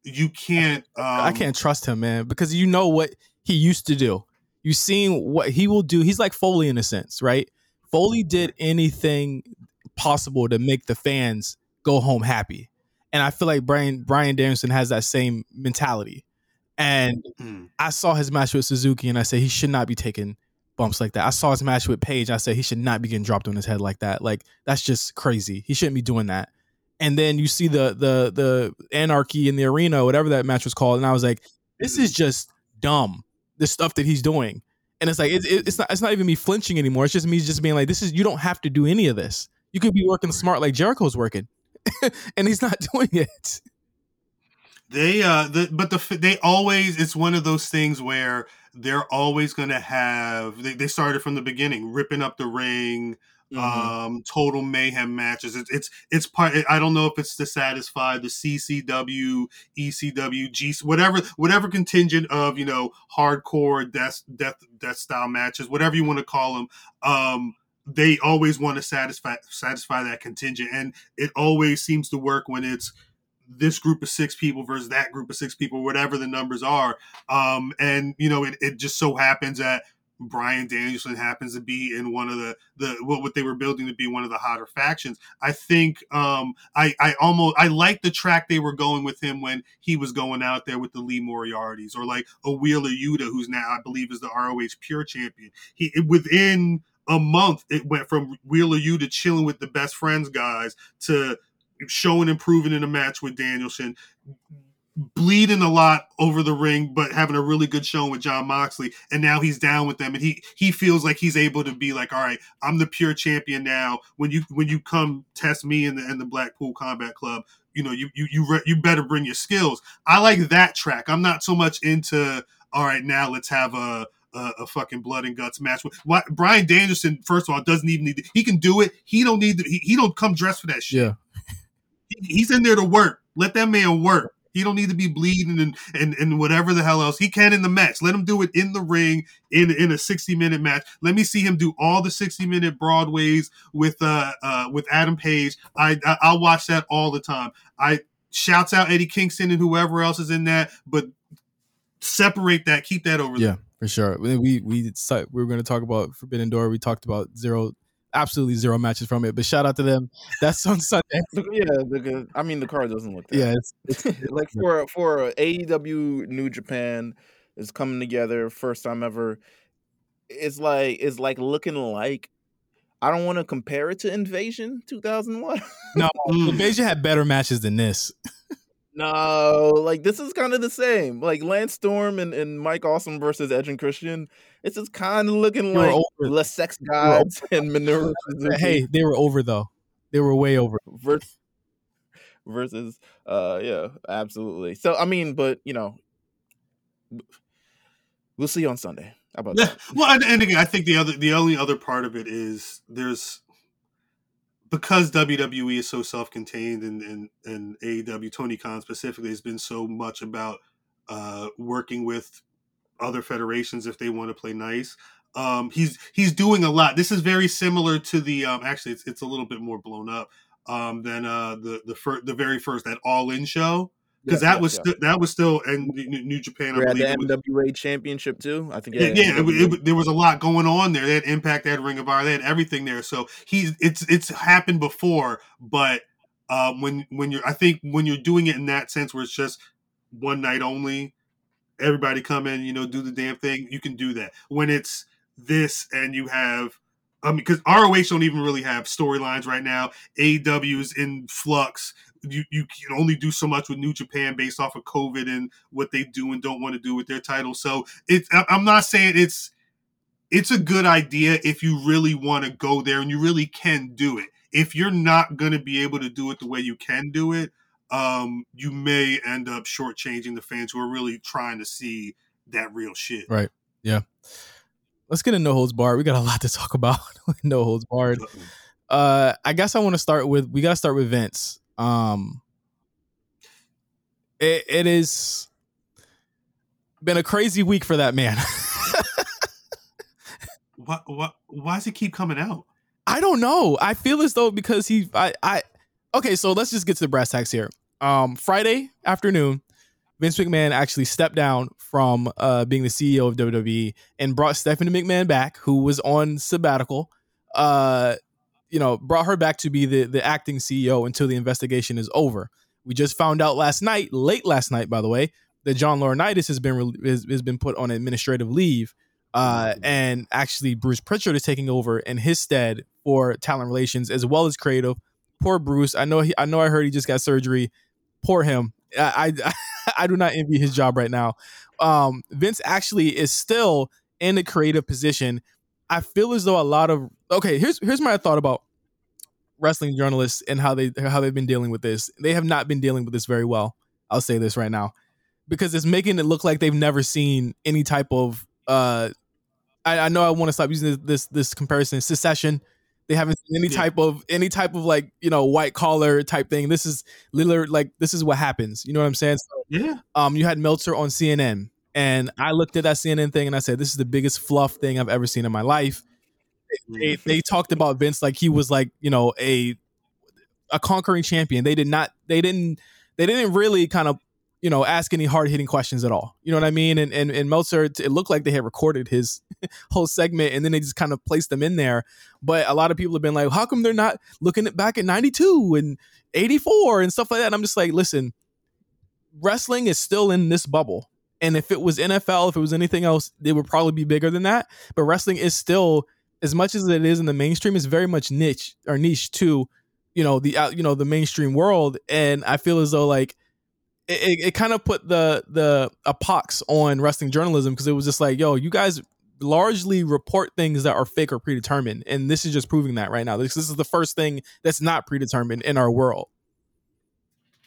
You can't. Um, I can't trust him, man, because you know what he used to do. You've seen what he will do. He's like Foley in a sense, right? Foley did anything possible to make the fans go home happy. And I feel like Brian Brian Danielson has that same mentality. And Mm. I saw his match with Suzuki and I said he should not be taking bumps like that. I saw his match with Page. I said he should not be getting dropped on his head like that. Like that's just crazy. He shouldn't be doing that. and then you see the the the anarchy in the arena, whatever that match was called, and I was like, this is just dumb. The stuff that he's doing, and it's like it's it's not it's not even me flinching anymore. It's just me just being like, this is you don't have to do any of this. You could be working smart like Jericho's working, and he's not doing it. They uh, the, but the they always it's one of those things where they're always going to have. They, they started from the beginning, ripping up the ring, mm-hmm. um, total mayhem matches. It's it's it's part. I don't know if it's to satisfy the CCW, ECW, G, whatever whatever contingent of you know hardcore death death death style matches, whatever you want to call them. Um, they always want to satisfy satisfy that contingent, and it always seems to work when it's this group of six people versus that group of six people, whatever the numbers are. Um, and you know, it, it just so happens that Brian Danielson happens to be in one of the the what they were building to be one of the hotter factions. I think um, I I almost I like the track they were going with him when he was going out there with the Lee Moriartys or like a Wheeler Yuta who's now I believe is the ROH Pure Champion. He within a month it went from Wheeler to chilling with the best friends guys to showing improving in a match with Danielson, bleeding a lot over the ring, but having a really good showing with Jon Moxley. And now he's down with them, and he he feels like he's able to be like, all right, I'm the pure champion now. When you when you come test me in the in the Blackpool Combat Club, you know you you you you better bring your skills. I like that track. I'm not so much into all right now let's have a a, a, fucking blood and guts match. Why, Bryan Danielson, first of all, doesn't even need to, he can do it. He don't need to, he, he don't come dressed for that shit. Yeah he's in there to work. Let that man work. He don't need to be bleeding and, and, and whatever the hell else he can in the match. Let him do it in the ring in in a sixty minute match. Let me see him do all the sixty minute Broadways with uh, uh with Adam Page. I, I I'll watch that all the time. I shouts out Eddie Kingston and whoever else is in that, but separate that, keep that over yeah, there. For sure. We we we were going to talk about Forbidden Door. We talked about zero absolutely zero matches from it. But shout out to them. That's on Sunday. yeah, the, I mean the card doesn't look. That. Yeah, it's, it's like for for AEW New Japan is coming together first time ever. It's like it's like looking like. I don't want to compare it to Invasion 2001. no, Invasion had better matches than this. No, like this is kind of the same. Like Lance Storm and, and Mike Awesome versus Edge and Christian. It's just kind of looking they like less sex gods and manure. Hey, they were over though. They were way over. Versus, versus, uh, yeah, absolutely. So I mean, but you know, we'll see you on Sunday. How about yeah. that? Well, and, and again, I think the other, the only other part of it is there's because WWE is so self-contained and and, and AEW Tony Khan specifically has been so much about uh, working with other federations if they want to play nice. Um, he's he's doing a lot. This is very similar to the um, actually it's, it's a little bit more blown up um, than uh, the the fir- the very first that All In show because that was st- that was still and New Japan. I believe the NWA was, Championship too. I think yeah, yeah, it, it, there was a lot going on there. They had Impact, they had Ring of Honor, they had everything there. So he's it's it's happened before, but um, when when you're I think when you're doing it in that sense where it's just one night only, everybody come in, you know, do the damn thing. You can do that when it's this and you have. I mean, because ROH don't even really have storylines right now. AEW is in flux you, you can only do so much with New Japan based off of COVID and what they do and don't want to do with their title. So it's I'm not saying it's it's a good idea if you really want to go there and you really can do it. If you're not going to be able to do it the way you can do it, um, you may end up shortchanging the fans who are really trying to see that real shit. Right. Yeah. Let's get into no holds barred. We got a lot to talk about. no holds barred. Uh, I guess I want to start with we got to start with Vince. Um, it, it is been a crazy week for that man. what what why does he keep coming out? I don't know. I feel as though because he I I okay, so let's just get to the brass tacks here. Um Friday afternoon, Vince McMahon actually stepped down from uh being the CEO of WWE and brought Stephanie McMahon back, who was on sabbatical. Uh you know, brought her back to be the the acting CEO until the investigation is over. We just found out last night, late last night, by the way, that John Laurinaitis has been has, has been put on administrative leave, uh, and actually Bruce Pritchard is taking over in his stead for talent relations as well as creative poor Bruce. I know he. I know. I heard he just got surgery. Poor him. I I, I do not envy his job right now. Um, Vince actually is still in a creative position. I feel as though a lot of okay. Here's here's my thought about wrestling journalists and how they how they've been dealing with this. They have not been dealing with this very well. I'll say this right now because it's making it look like they've never seen any type of uh I, I know I want to stop using this, this this comparison Succession. They haven't seen any Yeah. type of any type of like you know white collar type thing. This is literally like this is what happens. You know what I'm saying? So, Yeah. um, you had Meltzer on CNN, and I looked at that CNN thing and I said, "This is the biggest fluff thing I've ever seen in my life." They, they talked about Vince like he was like you know a a conquering champion. They did not. They didn't. They didn't really kind of you know ask any hard hitting questions at all. You know what I mean? And and and Meltzer, it looked like they had recorded his whole segment and then they just kind of placed them in there. But a lot of people have been like, how come they're not looking back at ninety two and eighty four and stuff like that? And I'm just like, listen, wrestling is still in this bubble. And if it was NFL, if it was anything else, it would probably be bigger than that. But wrestling is still, as much as it is in the mainstream, is very much niche or niche to, you know, the out, you know, the mainstream world. And I feel as though like it, it, it kind of put the the a pox on wrestling journalism because it was just like, yo, you guys largely report things that are fake or predetermined, and this is just proving that right now. This, this is the first thing that's not predetermined in our world.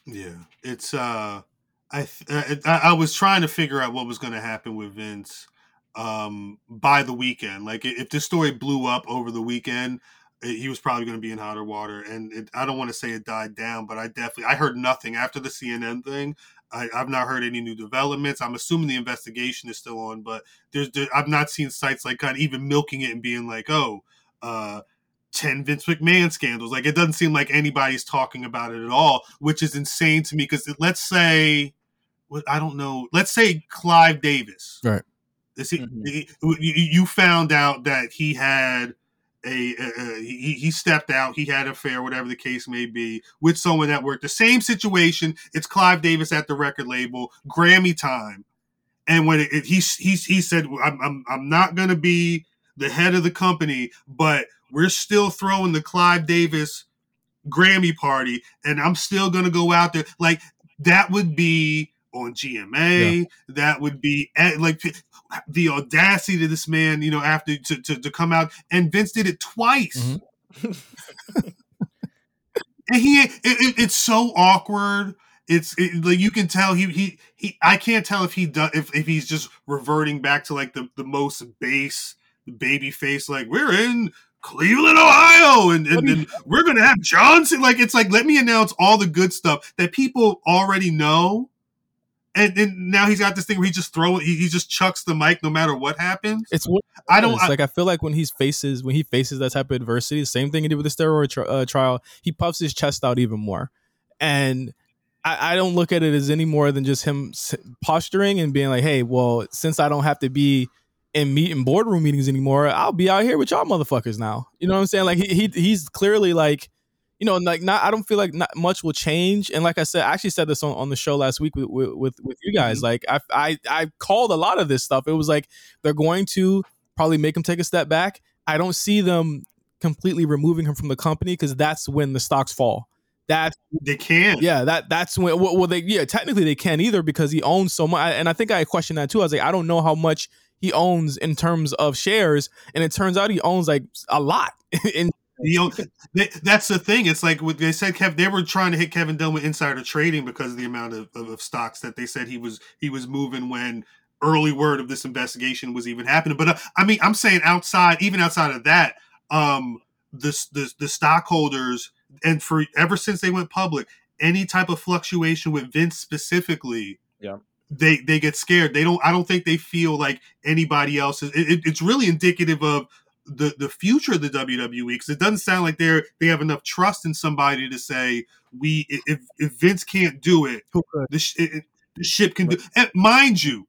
Yeah, it's uh, I th- I, I was trying to figure out what was going to happen with Vince um by the weekend. Like if this story blew up over the weekend, eh, he was probably going to be in hotter water. And it, I don't want to say it died down, but I definitely I heard nothing after the CNN thing. I, I've not heard any new developments. I'm assuming the investigation is still on, but there's there, I've not seen sites like kind of even milking it and being like, oh, uh, 10 Vince McMahon scandals. Like it doesn't seem like anybody's talking about it at all, which is insane to me because let's say, I don't know, let's say Clive Davis. Right. Is he, Mhm. he- you- found out that he had a, a, a- he, he stepped out, he had an affair, whatever the case may be, with someone that worked the same situation. It's Clive Davis at the record label, Grammy time. And when it, it, he, he, he said, I'm, I'm, I'm not going to be the head of the company, but we're still throwing the Clive Davis Grammy party, and I'm still gonna go out there. Like that would be on GMA. That would be like the audacity to this man, you know, after to, to, to come out and Vince did it twice. Mhm. and he it, it, it's so awkward it's it, like you can tell he he he i can't tell if he does if, if he's just reverting back to like the the most base baby face like we're in cleveland ohio and, and, and we're gonna have johnson like it's like let me announce all the good stuff that people already know and, and now he's got this thing where he just throw he, he just chucks the mic no matter what happens It's what i don't It's I, like I feel like when he faces when he faces that type of adversity, the same thing he did with the steroid tri- uh, trial, he puffs his chest out even more, and I, I don't look at it as any more than just him s- posturing and being like, "Hey, well, since I don't have to be in meet and boardroom meetings anymore, I'll be out here with y'all motherfuckers now." You know what I'm saying? Like he, he he's clearly like. You know, like not. I don't feel like not much will change. And like I said, I actually said this on, on the show last week with with with, you guys. Mm-hmm. Like I, I I called a lot of this stuff. It was like they're going to probably make him take a step back. I don't see them completely removing him from the company because that's when the stocks fall. That's they can't yeah, that that's when well, well they yeah technically they can't either because he owns so much. And I think I questioned that too. I was like, I don't know how much he owns in terms of shares, and it turns out he owns like a lot. in You know, th- that's the thing. It's like what they said. Kev, they were trying to hit Kevin Dunn with insider trading because of the amount of, of, of stocks that they said he was he was moving when early word of this investigation was even happening. But uh, I mean, I'm saying outside, even outside of that, um, the the, the stockholders and for ever since they went public, any type of fluctuation with Vince specifically, Yeah. they they get scared. They don't. I don't think they feel like anybody else is. It, it- it's really indicative of the the future of the WWE because it doesn't sound like they're they have enough trust in somebody to say we if if Vince can't do it, the, sh- it, the ship can do. And mind you,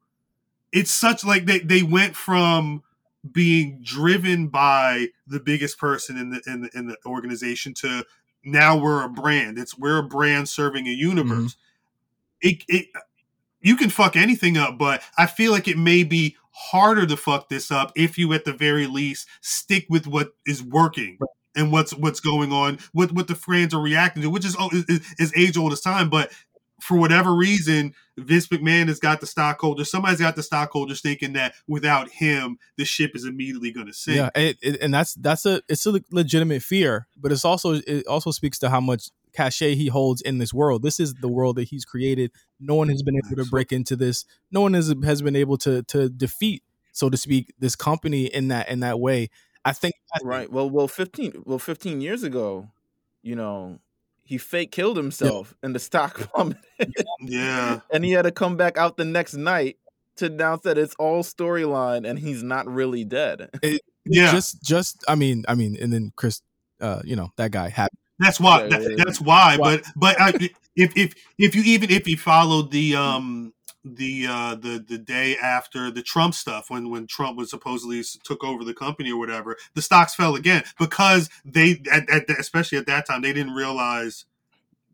it's such like they they went from being driven by the biggest person in the in the in the organization to now we're a brand. It's we're a brand serving a mm-hmm. universe. It it you can fuck anything up, but I feel like it may be harder to fuck this up if you at the very least stick with what is working. and what's what's going on, what what the fans are reacting to, which is oh, is, is age old as time. But for whatever reason, Vince McMahon has got the stockholders. Somebody's got the stockholders thinking that without him, the ship is immediately going to sink. Yeah, it, it, and that's that's a it's a legitimate fear, but it's also it also speaks to how much cachet he holds in this world. This is the world that he's created. No one has been able to break into this. No one has has been able to to defeat, so to speak, this company in that in that way. I think right. Well, well, fifteen well fifteen years ago, you know, he fake killed himself yeah. and the stock plummeted. yeah. and he had to come back out the next night to announce that it's all storyline and he's not really dead. It, yeah. Just just I mean, I mean, and then Chris uh, you know, that guy happened. That's why yeah, that, that's why, why. But but I, if if if you even if you followed the um the uh the the day after the Trump stuff when when Trump was supposedly took over the company or whatever the stocks fell again because they at, at especially at that time they didn't realize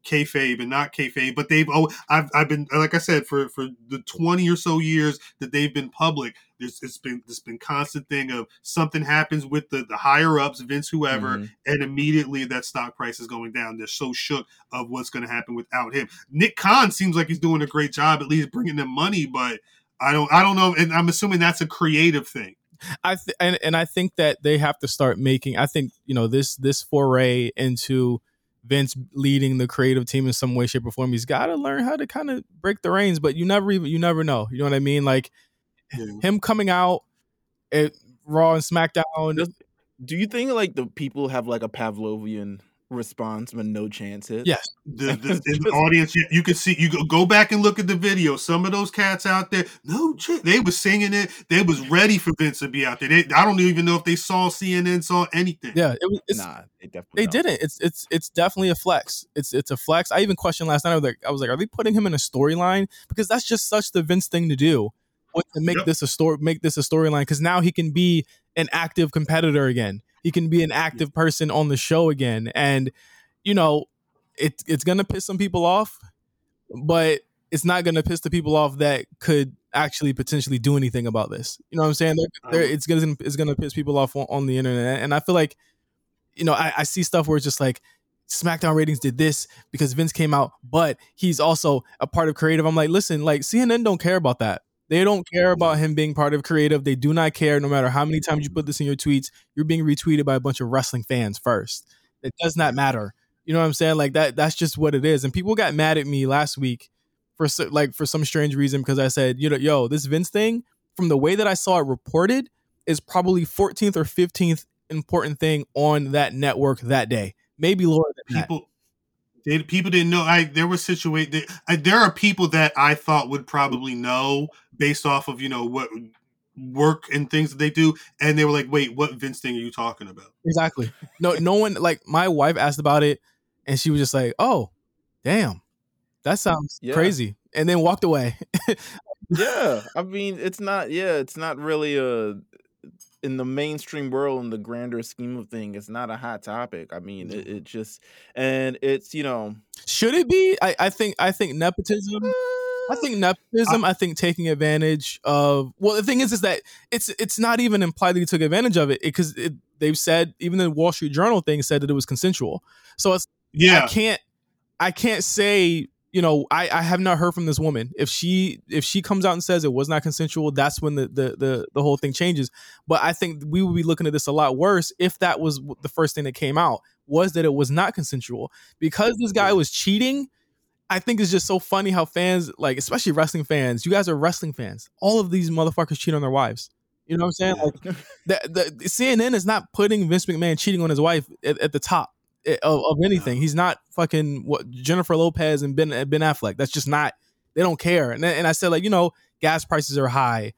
kayfabe and not kayfabe, but they've oh I've I've been like I said for for the twenty or so years that they've been public. There's it's been this been constant thing of something happens with the the higher ups, Vince whoever, mm-hmm. and immediately that stock price is going down. They're so shook of what's going to happen without him. Nick Khan seems like he's doing a great job, at least bringing them money, but I don't I don't know, and I'm assuming that's a creative thing. I th- and and I think that they have to start making. I think you know this this foray into Vince leading the creative team in some way, shape, or form. He's got to learn how to kind of break the reins, but you never even you never know. You know what I mean? Like yeah. him coming out at Raw and SmackDown. Do you think like the people have like a Pavlovian response when no chance hits. Yes, the, the, in the audience, you, you, can see. You go, go back and look at the video. Some of those cats out there, no, they was singing it. They was ready for Vince to be out there. They, I don't even know if they saw CNN, saw anything. Yeah, it was. It's, nah, they definitely. They don't. didn't. It's it's it's definitely a flex. It's it's a flex. I even questioned last night. I was like, I was like, are they putting him in a storyline? Because that's just such the Vince thing to do. To make yep. this a story? Make this a storyline because now he can be an active competitor again he can be an active person on the show again. And you know, it, it's gonna piss some people off, but it's not gonna piss the people off that could actually potentially do anything about this. You know what I'm saying? They're, they're, it's gonna it's gonna piss people off on, on, the internet, and I feel like, you know, I, I see stuff where it's just like. SmackDown ratings did this because Vince came out, but he's also a part of creative. I'm like, listen, like CNN don't care about that. They don't care about him being part of creative. They do not care no matter how many times you put this in your tweets. You're being retweeted by a bunch of wrestling fans first. It does not matter. You know what I'm saying? Like that that's just what it is. And people got mad at me last week for like for some strange reason because I said, you know, yo, this Vince thing from the way that I saw it reported is probably 14th or 15th important thing on that network that day. Maybe lower than people that. They, people didn't know. I there were situations. There are people that I thought would probably know based off of you know what work and things that they do, and they were like, "Wait, what Vince thing are you talking about?" Exactly. No, no one like my wife asked about it, and she was just like, "Oh, damn, that sounds yeah. crazy," and then walked away. yeah, I mean, it's not. Yeah, it's not really a in the mainstream world in the grander scheme of things it's not a hot topic i mean it, it just and it's you know should it be i, I think i think nepotism uh, I think nepotism. I, I, think taking advantage of. Well, the thing is, is that it's it's not even implied that he took advantage of it because it, they've said even the Wall Street Journal thing said that it was consensual. So it's yeah. I can't I can't say you know, I, I have not heard from this woman. If she if she comes out and says it was not consensual, that's when the the the, the whole thing changes. But I think we would be looking at this a lot worse if that was the first thing that came out was that it was not consensual because this guy was cheating. I think it's just so funny how fans, like especially wrestling fans, you guys are wrestling fans. All of these motherfuckers cheat on their wives. You know what I'm saying? Like the, the CNN is not putting Vince McMahon cheating on his wife at, at the top. Eh, of, of anything. He's not fucking what Jennifer Lopez and Ben Ben Affleck. That's just not. They don't care. And and I said like you know gas prices are high,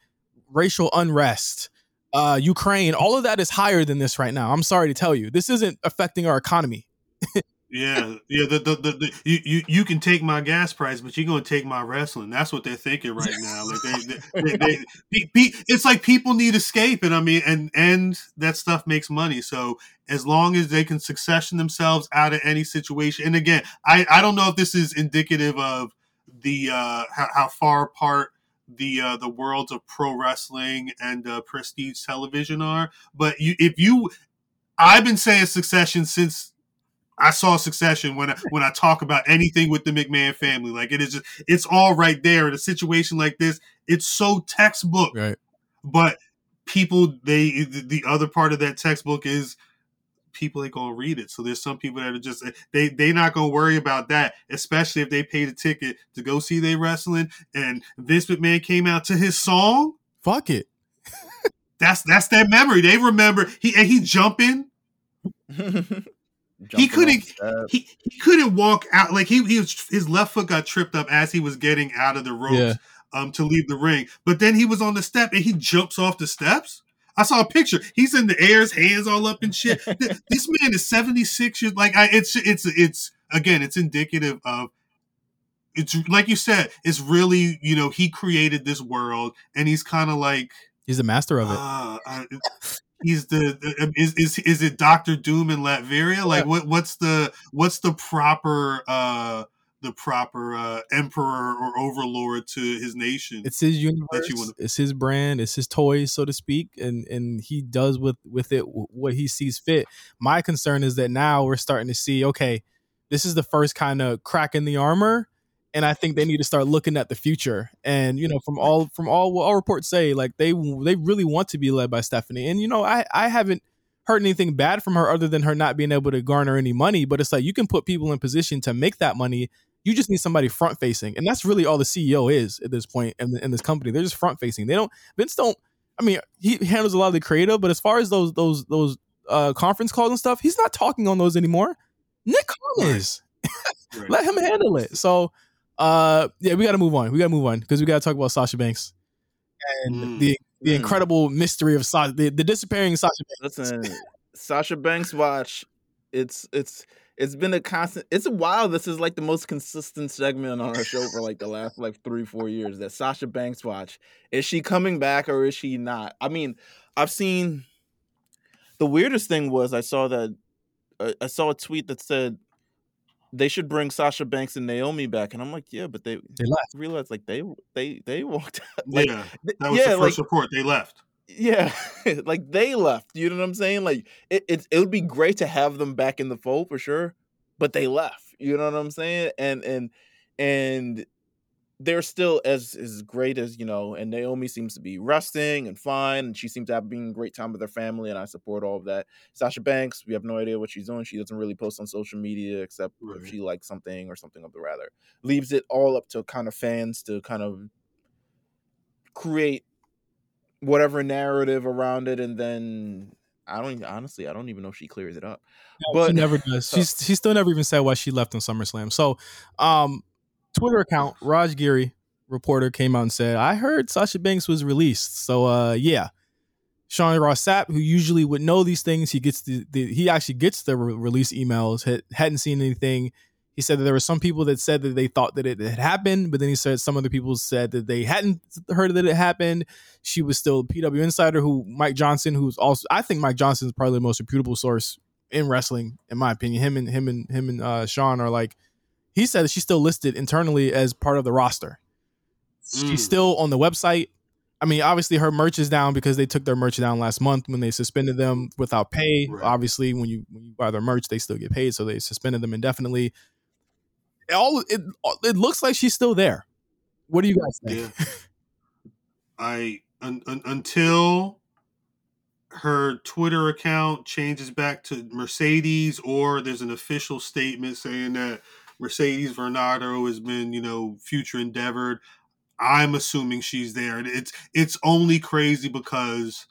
racial unrest, uh, Ukraine. All of that is higher than this right now. I'm sorry to tell you, this isn't affecting our economy. Yeah, yeah. The, the, the, the, you, you you can take my gas price, but you're gonna take my wrestling. That's what they're thinking right now. Like they, they, they, they, it's like people need escape, and I mean, and and that stuff makes money. So as long as they can succession themselves out of any situation, and again, I I don't know if this is indicative of the uh how, how far apart the uh, the worlds of pro wrestling and uh, prestige television are. But you, if you I've been saying Succession since I saw Succession when I, when I talk about anything with the McMahon family. Like it is just it's all right there in a situation like this. It's so textbook. Right. But people they the other part of that textbook is people ain't gonna read it. So there's some people that are just they they not gonna worry about that, especially if they paid a ticket to go see they wrestling and Vince McMahon came out to his song. Fuck it. That's that's their memory. They remember he and he jumping. he couldn't he, he couldn't walk out like he, he was his left foot got tripped up as he was getting out of the ropes yeah. um to leave the ring. But then he was on the step and he jumps off the steps. I saw a picture. He's in the air, his hands all up and shit. this man is 76 years like I, it's it's it's again, it's indicative of it's like you said, it's really, you know, he created this world and he's kind of like he's the master of it. Uh, I, he's the, the, is is is it Doctor Doom in Latveria? Like what what's the what's the proper uh the proper uh emperor or overlord to his nation? It's his universe. Wanna... It's his brand. It's his toys, so to speak, and and he does with with it what he sees fit. My concern is that now we're starting to see okay, this is the first kind of crack in the armor and I think they need to start looking at the future. And you know, from all from all what all reports say, like they they really want to be led by Stephanie. And you know, I I haven't heard anything bad from her other than her not being able to garner any money. But it's like you can put people in position to make that money. You just need somebody front facing, and that's really all the CEO is at this point in, in this company. They're just front facing. They don't Vince don't. I mean, he handles a lot of the creative, but as far as those those those uh, conference calls and stuff, he's not talking on those anymore. Nick is. Right. Let him handle it. So uh, yeah, we got to move on. We got to move on because we got to talk about Sasha Banks and mm. the the mm. incredible mystery of Sasha, the, the disappearing Sasha Banks. Listen, Sasha Banks watch. It's it's it's been a constant. It's a while. This is like the most consistent segment on our show for like the last like three four years. That Sasha Banks watch. Is she coming back or is she not? I mean, I've seen. The weirdest thing was I saw that uh, I saw a tweet that said they should bring Sasha Banks and Naomi back. And I'm like, yeah, but they, they left. realized like they they they walked out. Like, yeah, that was yeah, the first like, report. They left. Yeah, like they left. You know what I'm saying? Like it, it it would be great to have them back in the fold for sure, but they left. You know what I'm saying? And and and they're still as as great as you know and naomi seems to be resting and fine and she seems to have been a great time with her family and i support all of that sasha banks we have no idea what she's doing she doesn't really post on social media except right. if she likes something or something of the rather leaves it all up to kind of fans to kind of create whatever narrative around it and then I don't even, honestly, I don't even know if she clears it up. No, but she never does. She's she still never even said why she left on SummerSlam. So, um, Twitter account, Raj Giri, reporter, came out and said, I heard Sasha Banks was released. So uh yeah. Sean Ross Sapp, who usually would know these things, he gets the, the he actually gets the re- release emails. Had, hadn't seen anything. He said that there were some people that said that they thought that it had happened, but then he said some other people said that they hadn't heard that it happened. She was still PW insider. Who Mike Johnson, who's also I think Mike Johnson is probably the most reputable source in wrestling, in my opinion. Him and him and him and uh, Sean are like he said that she's still listed internally as part of the roster. Mm. She's still on the website. I mean, obviously her merch is down because they took their merch down last month when they suspended them without pay. Right. Obviously, when you when you buy their merch, they still get paid, so they suspended them indefinitely. It all it it looks like she's still there. What do you guys think? Yeah. I un, un, until her Twitter account changes back to Mercedes, or there's an official statement saying that Mercedes Varnado has been, you know, future endeavored. I'm assuming she's there. It's it's only crazy because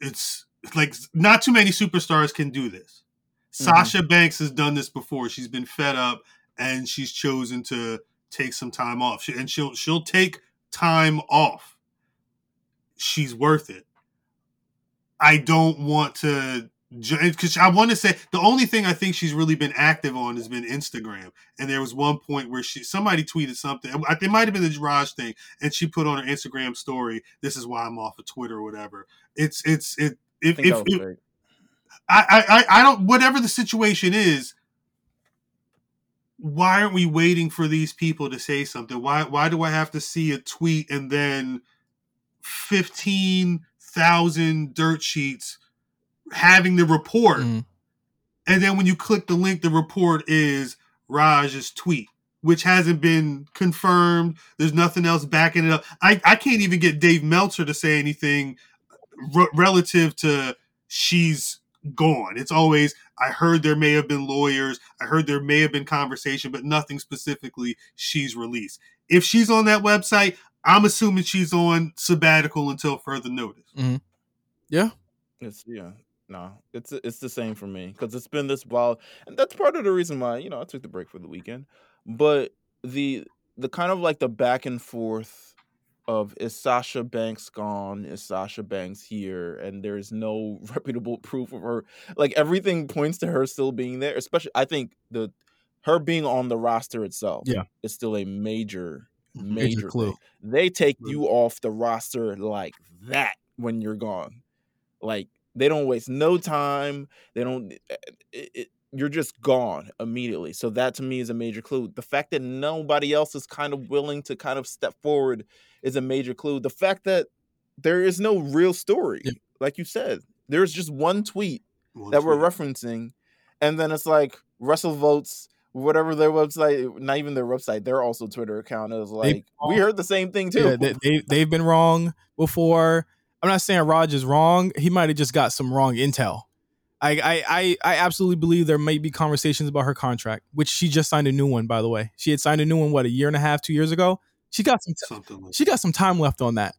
it's like not too many superstars can do this. Mm-hmm. Sasha Banks has done this before. She's been fed up and she's chosen to take some time off. She, and she'll she'll take time off. She's worth it. I don't want to because I want to say the only thing I think she's really been active on has been Instagram. And there was one point where she somebody tweeted something. It might have been the garage thing, and she put on her Instagram story, "This is why I'm off of Twitter or whatever." It's it's it. If I if, if I, I I don't whatever the situation is, why aren't we waiting for these people to say something? Why why do I have to see a tweet and then fifteen thousand dirt sheets? Having the report, Mhm. and then when you click the link, the report is Raj's tweet, which hasn't been confirmed. There's nothing else backing it up. I, I can't even get Dave Meltzer to say anything re- relative to she's gone. It's always I heard there may have been lawyers, I heard there may have been conversation, but nothing specifically she's released. If she's on that website, I'm assuming she's on sabbatical until further notice. Yeah. It's yeah, no, it's it's the same for me because it's been this while, and that's part of the reason why you know I took the break for the weekend. But the the kind of like the back and forth of is Sasha Banks gone? Is Sasha Banks here? And there's no reputable proof of her. Like everything points to her still being there. Especially, I think the her being on the roster itself, Yeah. is still a major Major major clue. thing. They take Mhm. you off the roster like that when you're gone. Like they don't waste no time. They don't. Eh, eh, it, it, you're just gone immediately. So that to me is a major clue. The fact that nobody else is kind of willing to kind of step forward is a major clue. The fact that there is no real story, Yeah. like you said, there's just one tweet One that we're referencing, and then it's like WrestleVotes. Whatever their website, not even their website, their also Twitter account is like. we heard the same thing too. Yeah, they, they they've been wrong before. I'm not saying Raj is wrong. He might have just got some wrong intel. I, I I I absolutely believe there may be conversations about her contract, which she just signed a new one, by the way. She had signed a new one what a year and a half, two years ago. She got some something like she got some time left on that.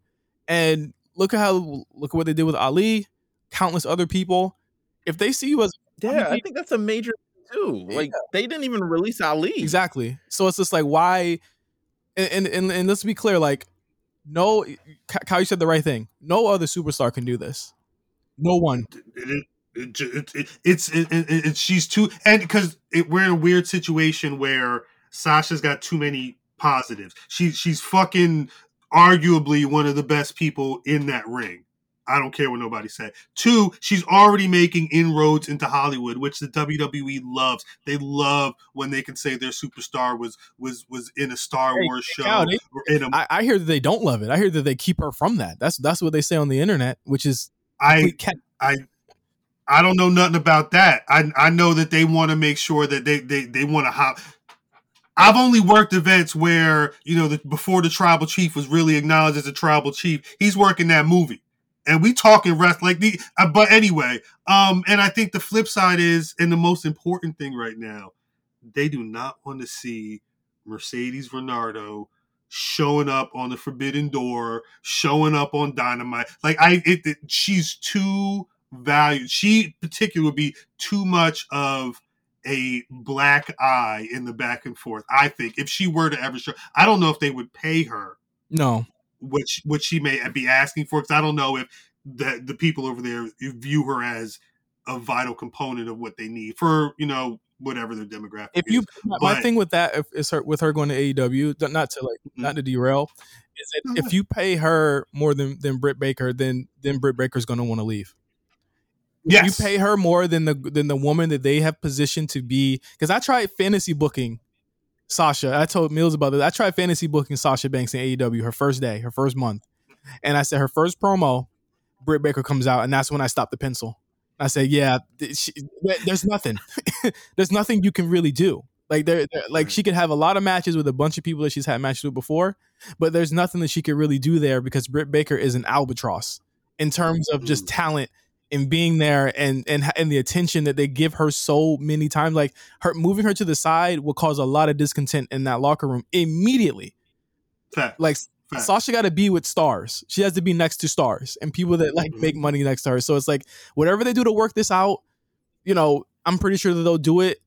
And look at how look at what they did with Ali, countless other people. If they see you as Yeah, I mean, think that's a major thing, too. Yeah. Like they didn't even release Ali. Exactly. So it's just like why and and and, and let's be clear, like no Kyle, you said the right thing. No other superstar can do this. No one. it, it, it, it's it, it, it, she's too and because we're in a weird situation where Sasha's got too many positives. She she's fucking arguably one of the best people in that ring. I don't care what nobody said. Two, she's already making inroads into Hollywood, which the WWE loves. They love when they can say their superstar was was was in a Star Hey, Wars show Khal, they- or in a I, I hear that they don't love it. I hear that they keep her from that. That's that's what they say on the internet, which is I cat- I I don't know nothing about that. I I know that they want to make sure that they they they want to hop. I've only worked events where you know the, before the tribal chief was really acknowledged as a tribal chief. He's working that movie, and we talking rest like the. Uh, but anyway, um, and I think the flip side is, and the most important thing right now, they do not want to see Mercedes Varnado showing up on the Forbidden Door, showing up on Dynamite. Like I, it, it she's too valued. She particularly would be too much of a black eye in the back and forth. I think if she were to ever show, I don't know if they would pay her no. She, what she may be asking for because I don't know if the the people over there view her as a vital component of what they need for you know whatever their demographic. If you my, my But- thing with that if, is her with her going to AEW, not to like mm-hmm. not to derail, is that if you pay her more than than Britt Baker, then then Britt Baker's going to want to leave. yes, you pay her more than the than the woman that they have positioned to be. Because I tried fantasy booking Sasha. I told Meelz about this. I tried fantasy booking Sasha Banks in AEW her first day, her first month, and I said her first promo, Britt Baker comes out, and that's when I stopped the pencil. I said, "Yeah, she, there's nothing. there's nothing you can really do. Like there, like she could have a lot of matches with a bunch of people that she's had matches with before, but there's nothing that she could really do there because Britt Baker is an albatross in terms of just Mm. talent and being there and and and the attention that they give her so many times. Like her moving her to the side will cause a lot of discontent in that locker room immediately. Fact, Like fact. Sasha got to be with stars. She has to be next to stars and people that like Mhm. make money next to her. So it's like whatever they do to work this out, you know, I'm pretty sure that they'll do it.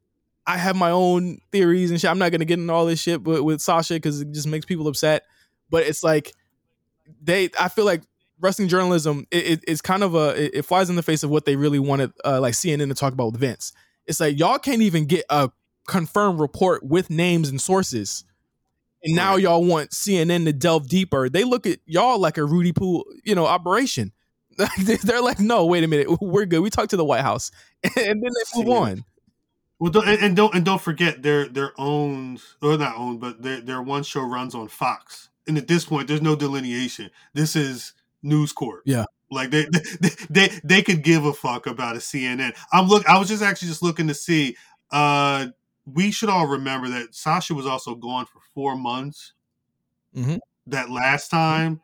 I have my own theories and shit. I'm not gonna get into all this shit, but with Sasha because it just makes people upset. But it's like they. I feel like wrestling journalism it, it- it's kind of a it, it flies in the face of what they really wanted uh, like CNN to talk about with Vince. It's like y'all can't even get a confirmed report with names and sources. And now Right. y'all want CNN to delve deeper. They look at y'all like a Rudy Poo, you know, operation. They're like, no, wait a minute, we're good. We talked to the White House, and then they move on. Well, don't, and, and don't and don't forget their their owned or not owned, but their their one show runs on Fox. And at this point, there's no delineation. This is News Corp. Yeah. Like they, they they they could give a fuck about a CNN. I'm look. I was just actually just looking to see. Uh, we should all remember that Sasha was also gone for four months. Mhm. That last time,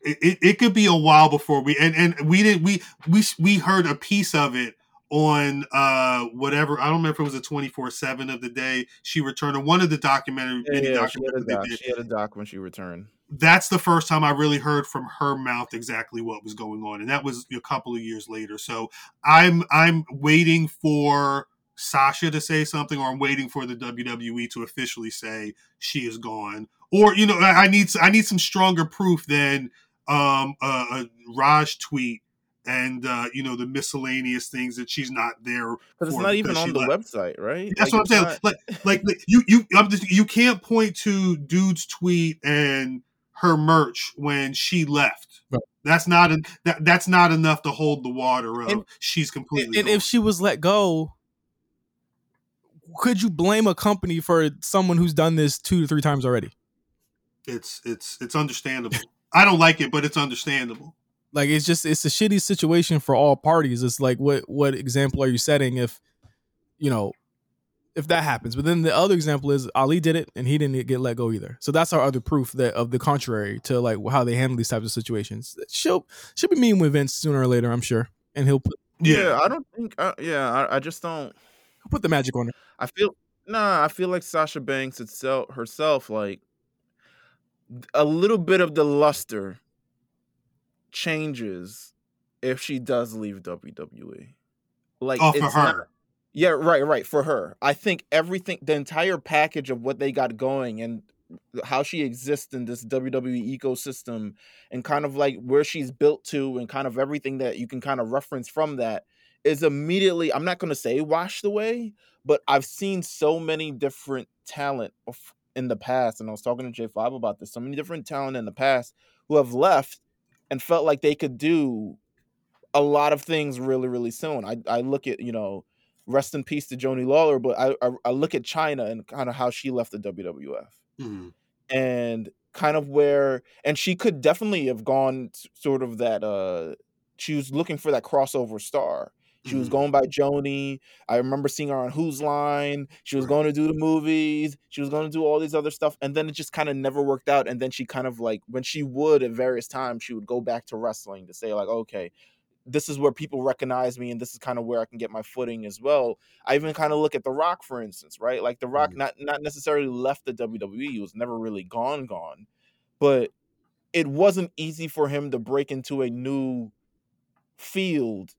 it, it, it could be a while before we and and we didn't we we we heard a piece of it on uh whatever I don't remember if it was a twenty four seven of the day she returned or one of the documentary Yeah, mini yeah, she had a documentaries they doc. did She had a doc when she returned. That's the first time I really heard from her mouth exactly what was going on, and that was a couple of years later. So I'm I'm waiting for Sasha to say something, or I'm waiting for the WWE to officially say she is gone, or you know I, need I need some stronger proof than um, a, a Raj tweet and uh, you know the miscellaneous things that she's not there Because it's not even on the left. website, right? That's Like, what I'm saying. not- Like, like like, you you I'm just, you can't point to dude's tweet and her merch when she left. Right. That's not en- that that's not enough to hold the water up. And- she's completely. and gone. if she was let go, could you blame a company for someone who's done this two to three times already? it's it's it's understandable. I don't like it, but it's understandable. Like it's just it's a shitty situation for all parties. It's like what what example are you setting if you know if that happens? But then the other example is Ali did it and he didn't get let go either. So that's our other proof that of the contrary to like how they handle these types of situations. She'll she'll be meeting with Vince sooner or later, I'm sure, and he'll put yeah. Yeah, I don't think. Uh, yeah, I, I just don't. he'll put the magic on her. I feel nah. I feel like Sasha Banks itself herself, like a little bit of the luster changes if she does leave WWE. Like oh for it's not- her. Yeah, right, right. For her, I think everything, the entire package of what they got going and how she exists in this WWE ecosystem and kind of like where she's built to and kind of everything that you can kind of reference from that is immediately, I'm not going to say washed away, but I've seen so many different talent in the past. And I was talking to J5 about this, so many different talent in the past who have left and felt like they could do a lot of things really, really soon. I, I look at, you know, rest in peace to Joanie Laurer, but I, I I look at Chyna and kind of how she left the WWF Mhm. and kind of where and she could definitely have gone sort of that uh she was looking for that crossover star. She was Mhm. going by Joni. I remember seeing her on Whose Line. She was Right. going to do the movies. She was going to do all these other stuff. And then it just kind of never worked out. And then she kind of like, when she would at various times, she would go back to wrestling to say, like, okay, this is where people recognize me and this is kind of where I can get my footing as well. I even kind of look at The Rock, for instance, right? Like The Rock Mhm. not not necessarily left the WWE. He was never really gone, gone. But it wasn't easy for him to break into a new field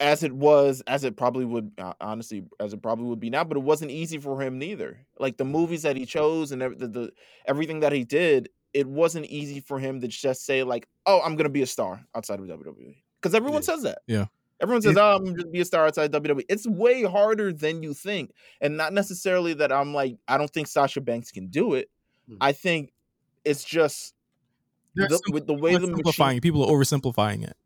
as it was as it probably would uh, honestly as it probably would be now but it wasn't easy for him neither like the movies that he chose and the, the everything that he did it wasn't easy for him to just say like oh i'm gonna be a star outside of wwe because everyone Yeah. says that Yeah. everyone says It- oh i'm gonna be a star outside of WWE. it's way harder than you think and not necessarily that i'm like i don't think sasha banks can do it Hmm. i think it's just They're the, with the way the simplifying. machine People are oversimplifying it.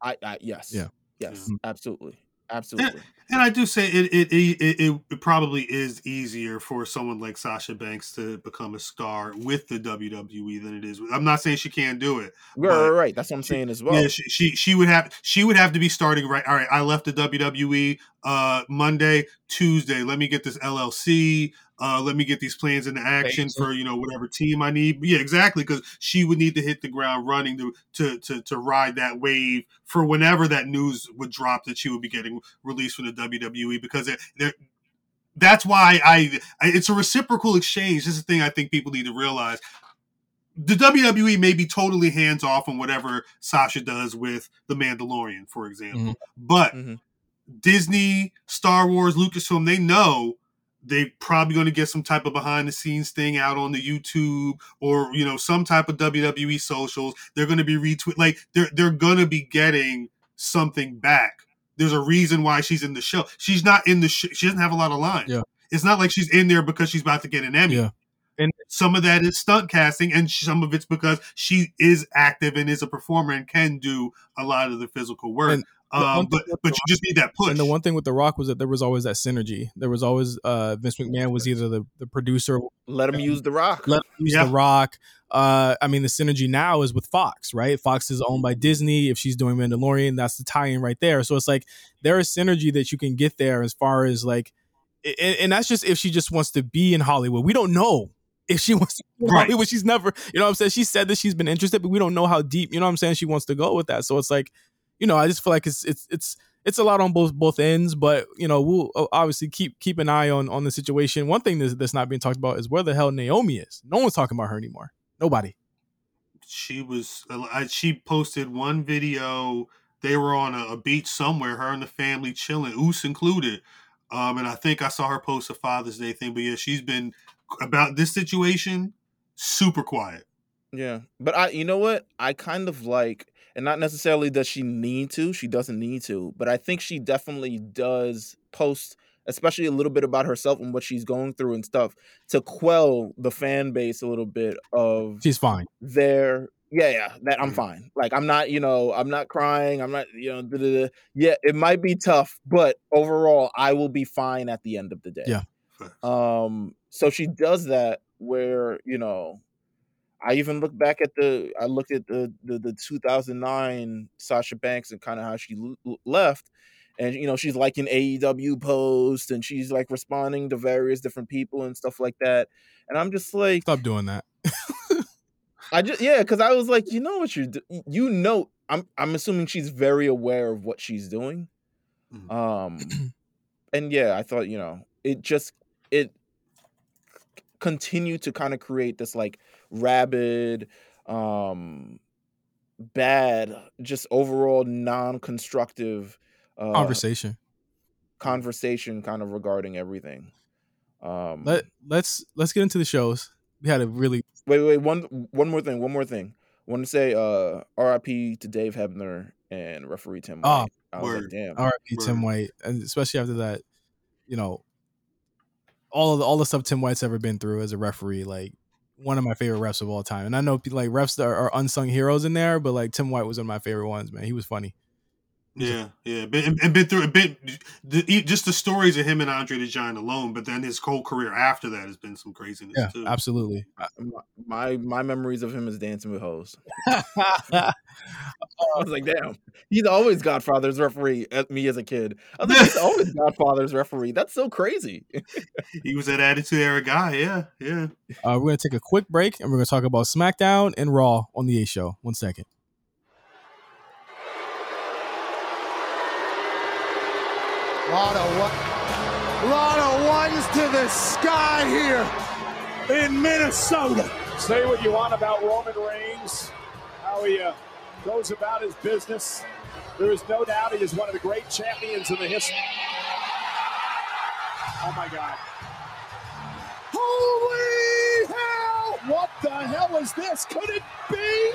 I, I yes Yeah. yes Yeah. absolutely absolutely And I do say it it, it it probably is easier for someone like Sasha Banks to become a star with the WWE than it is. With, I'm not saying she can't do it. Right, right, right. That's what I'm saying as well. yeah, she, she she would have she would have to be starting right. All right, I left the WWE uh Monday, Tuesday. Let me get this LLC. Uh, let me get these plans into action for you know whatever team I need. Yeah, exactly, because she would need to hit the ground running to, to to to ride that wave for whenever that news would drop that she would be getting released from the WWE. Because that's why I, I it's a reciprocal exchange. This is the thing I think people need to realize the WWE may be totally hands off on whatever Sasha does with The Mandalorian, for example. But Mhm. Disney, Star Wars, Lucasfilm, they know they probably going to get some type of behind the scenes thing out on the YouTube or you know some type of WWE socials. They're going to be retweet like they're they're going to be getting something back. There's a reason why she's in the show. She's not in the sh- she doesn't have a lot of lines. Yeah. It's not like she's in there because she's about to get an Emmy Yeah. And some of that is stunt casting and some of it's because she is active and is a performer and can do a lot of the physical work And the um, but but you just need that push And the one thing with The Rock was that there was always that synergy. There was always uh, Vince McMahon was either the, the producer, Let him use the rock. let him use Yeah. The Rock. uh, I mean, the synergy now is with Fox, right? Fox is owned by Disney. If she's doing Mandalorian, that's the tie-in right there. So it's like there is synergy that you can get there as far as like, and, and that's just if she just wants to be in Hollywood. We don't know if she wants to be in Right. Hollywood. She's never, you know what I'm saying? She said that she's been interested, but we don't know how deep, you know what I'm saying, she wants to go with that. So it's like, you know, I just feel like it's it's it's it's a lot on both both ends, but you know, we'll uh, obviously keep keep an eye on on the situation. One thing that's, that's not being talked about is where the hell Naomi is. No one's talking about her anymore. Nobody. she was she posted one video they were on a, a beach somewhere her and the family chilling Oos included um and i think i saw her post a father's day thing but yeah she's been about this situation super quiet Yeah, but I, you know what? I kind of like, and not necessarily does she need to. She doesn't need to, but I think she definitely does post, especially a little bit about herself and what she's going through and stuff, to quell the fan base a little bit of She's fine. their. Yeah, yeah, that I'm Mhm. fine. Like I'm not, you know, I'm not crying. I'm not, you know, da-da-da. yeah, it might be tough, but overall, I will be fine at the end of the day. Yeah. Um, so she does that where, you know, I even look back at the I looked at the the, the 2009 Sasha Banks and kind of how she l- l- left and you know she's liking AEW posts and she's like responding to various different people and stuff like that and I'm just like Stop doing that. I just yeah cuz I was like you know what you do you know I'm I'm assuming she's very aware of what she's doing Mhm. um and yeah I thought you know it just it continued to kind of create this like rabid um bad just overall non-constructive uh Conversation. conversation kind of regarding everything um Let let's let's get into the shows. We had a really wait wait one one more thing one more thing I want to say uh RIP to Dave Hebner and referee Tim Oh, I was word. like damn R.I.P. Tim White, and especially after that, you know, all of the, all the stuff Tim White's ever been through as a referee, like one of my favorite refs of all time. And I know like refs are, are unsung heroes in there, but like Tim White was one of my favorite ones. Man, he was funny. Yeah yeah been, and- and been through a bit e- just the stories of him and andre the giant alone but then his whole career after that has been some craziness Yeah, too absolutely. my, my my memories of him is dancing with hoes I was like, damn, he's always Godfather's referee at me as a kid. I was like, he's always Godfather's referee. That's so crazy. he was that attitude era guy yeah yeah Uh, we're gonna take a quick break, and we're gonna talk about SmackDown and Raw on the A Show. One second. Lot of what? Lot of ones to the sky here in Minnesota. Say what you want about Roman Reigns, how he uh, goes about his business. There is no doubt he is one of the great champions in the history. Oh my God. Holy hell! What the hell is this? Could it be?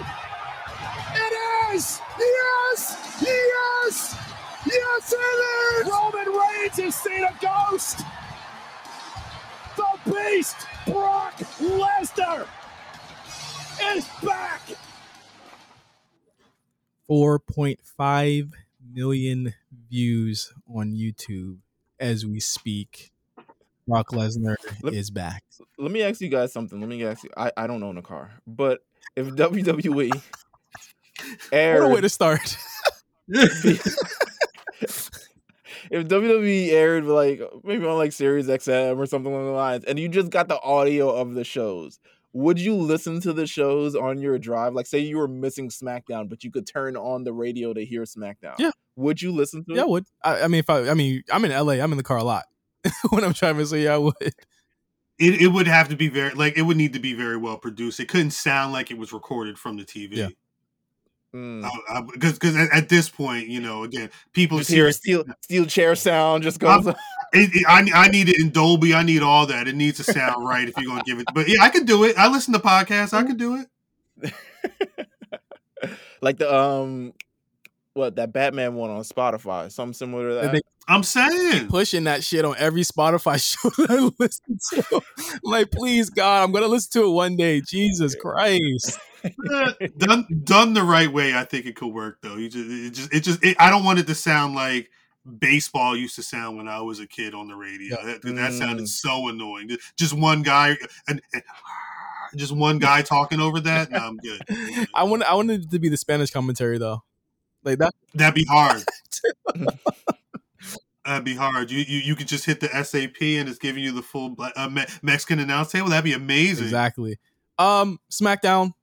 It is! Yes! Yes! Yes, it is! Roman Reigns has seen a ghost! The Beast, Brock Lesnar, is back! 4.5 million views on YouTube as we speak. Brock Lesnar Let- is back. Let me ask you guys something. Let me ask you. I, I don't own a car, but if WWE What aired, a way to start. if WWE aired like maybe on like Sirius XM or something along the lines, and you just got the audio of the shows, would you listen to the shows on your drive? Like, say you were missing SmackDown, but you could turn on the radio to hear SmackDown. Yeah. Would you listen to Yeah, I would. I, I mean, if I, I mean, I'm in LA. I'm in the car a lot when I'm driving. So yeah, I would. it, it would have to be very like it would need to be very well produced it couldn't sound like it was recorded from the tv Yeah. Mm. because because at, at this point you know again people Just see hear a steel steel chair sound just goes. It, it- I, I need it in Dolby. I need all that. It needs to sound right if you're going to give it. But yeah, I could do it. I listen to podcasts. I could do it. like the um, what that Batman one on Spotify, something similar to that. They- I'm saying. pushing that shit on every Spotify show that I listen to. like, please, God, I'm gonna listen to it one day. Jesus Christ. Done done the right way, I think it could work though. You just it just it just it, I don't want it to sound like baseball used to sound when I was a kid on the radio. That, that Mm. sounded so annoying. Just one guy and, and just one guy talking over that. No, I'm good. I want I wanted it to be the Spanish commentary though. Like that That'd be hard. That'd be hard. You, you you could just hit the SAP and it's giving you the full uh, Me- Mexican announce table. That'd be amazing. exactly. Um SmackDown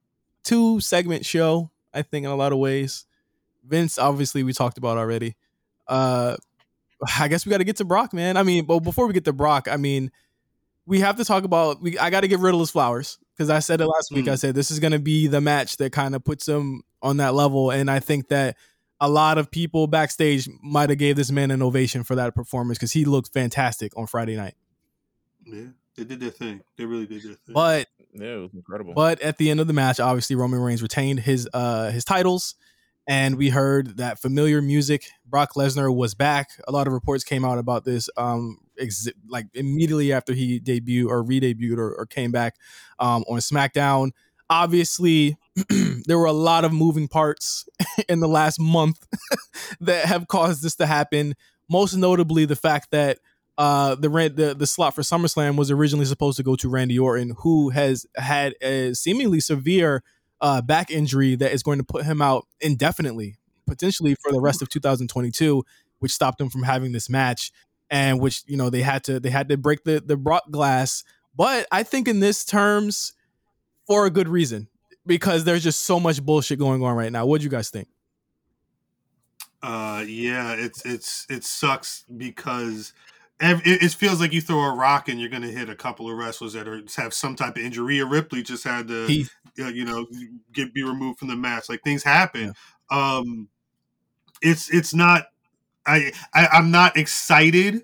two segment show, I think in a lot of ways. Vince obviously we talked about already. Uh I guess we got to get to Brock, man. I mean, but before we get to Brock, I mean, we have to talk about we I got to give Riddle his flowers because I said it last week. Mm. I said this is going to be the match that kind of puts him on that level, and I think that a lot of people backstage might have gave this man an ovation for that performance because he looked fantastic on Friday night. Yeah, they did their thing. They really did their thing. But Yeah, it was incredible. but at the end of the match, obviously Roman Reigns retained his uh his titles, and we heard that familiar music. Brock Lesnar was back. A lot of reports came out about this. Um, ex- like immediately after he debuted or re-debuted or, or came back um, on SmackDown. Obviously, there were a lot of moving parts in the last month that have caused this to happen. Most notably, the fact that uh, the the the slot for SummerSlam was originally supposed to go to Randy Orton, who has had a seemingly severe uh, back injury that is going to put him out indefinitely, potentially for the rest of 2022, which stopped him from having this match, and which you know they had to they had to break the the Brock glass. But I think in this terms, for a good reason, because there's just so much bullshit going on right now. What do you guys think? Uh, yeah, it's it's it sucks because it, feels like you throw a rock and you're going to hit a couple of wrestlers that are have some type of injury. Or Ripley just had to, Heath, uh, you know, get be removed from the match. Like things happen. Um, it's it's not. I, I I'm not excited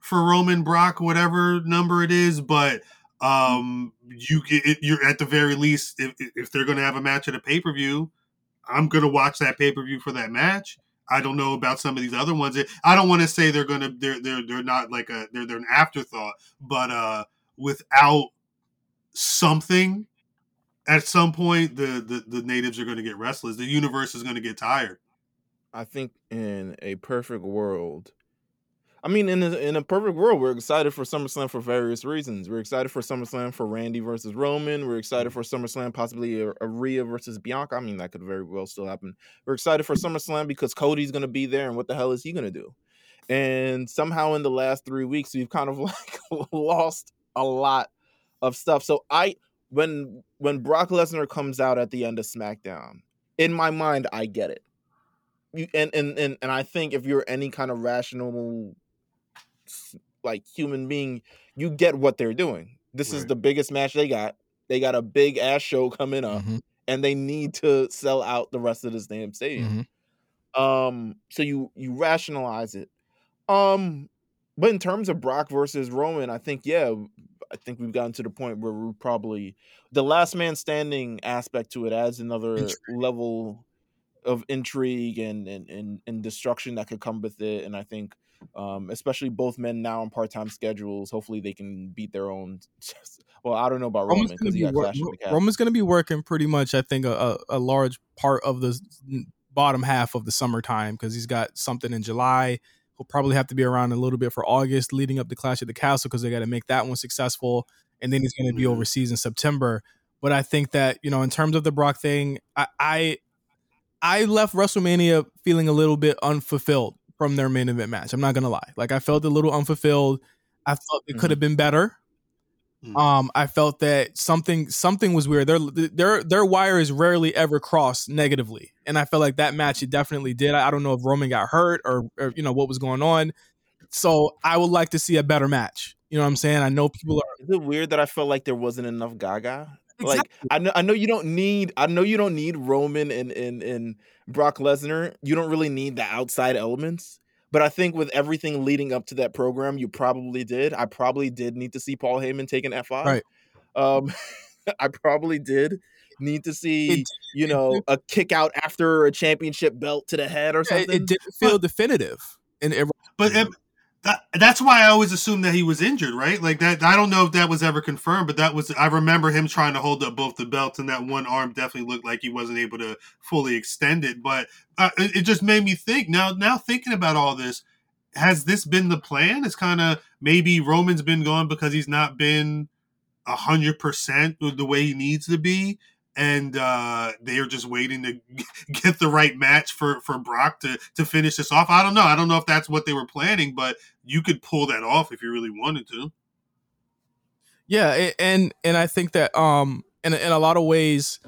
for Roman Brock, whatever number it is, but um, you get you're at the very least if if they're going to have a match at a pay per view, I'm going to watch that pay per view for that match. I don't know about some of these other ones. I don't want to say they're gonna they're they're they're not like a they're they're an afterthought, but uh without something at some point the the, the natives are gonna get restless. The universe is gonna get tired. I think in a perfect world, I mean, in a, in a perfect world, we're excited for SummerSlam for various reasons. We're excited for SummerSlam for Randy versus Roman. We're excited mm-hmm. for SummerSlam possibly a, a Rhea versus Bianca. I mean, that could very well still happen. We're excited for SummerSlam because Cody's going to be there, and what the hell is he going to do? And somehow in the last three weeks, we've kind of like lost a lot of stuff. So I, when when Brock Lesnar comes out at the end of SmackDown, in my mind, I get it. You, and, and and and I think if you're any kind of rational like human being, you get what they're doing. This is the biggest match they got. They got a big ass show coming up, Mhm, and they need to sell out the rest of this damn stadium. mhm. Um, so you you rationalize it. Um, but in terms of Brock versus Roman, I think yeah, I think we've gotten to the point where we're probably the last man standing aspect to it adds another Intrigue. level of intrigue and, and and and destruction that could come with it. And I think, um, especially both men now on part time schedules, hopefully they can beat their own. well, I don't know about Roman Roman's because gonna he be got wor- Clash of the Castle. Roman's gonna be working pretty much. I think a, a, large part of the bottom half of the summertime because he's got something in July. He'll probably have to be around a little bit for August, leading up to Clash of the Castle because they got to make that one successful, and then he's gonna be Mhm. overseas in September. But I think that you know, in terms of the Brock thing, I I, I left WrestleMania feeling a little bit unfulfilled from their main event match. I'm not gonna lie, like I felt a little unfulfilled. I felt it could have been better. Mm. Um, I felt that something something was weird. Their their their wires rarely ever cross negatively, and I felt like that match it definitely did. I, I don't know if Roman got hurt or, or you know what was going on. So I would like to see a better match. You know what I'm saying? I know people are Is it weird that I felt like there wasn't enough Gaga? Like I know I know you don't need I know you don't need Roman and and, and Brock Lesnar. You don't really need the outside elements. But I think with everything leading up to that program, you probably did. I probably did need to see Paul Heyman take an F5. Right. Um I probably did need to see, It- you know, a kick out after a championship belt to the head or it, something. it didn't feel definitive, and it, But um, that, that's why I always assumed that he was injured, right? Like that. I don't know if that was ever confirmed, but that was. I remember him trying to hold up both the belts, and that one arm definitely looked like he wasn't able to fully extend it. But uh, it, just made me think. Now, now thinking about all this, has this been the plan? It's kind of maybe Roman's been gone because he's not been a hundred percent the way he needs to be, and uh, they are just waiting to get the right match for for Brock to to finish this off. I don't know. I don't know if that's what they were planning, but you could pull that off if you really wanted to. Yeah, and and I think that um in in a lot of ways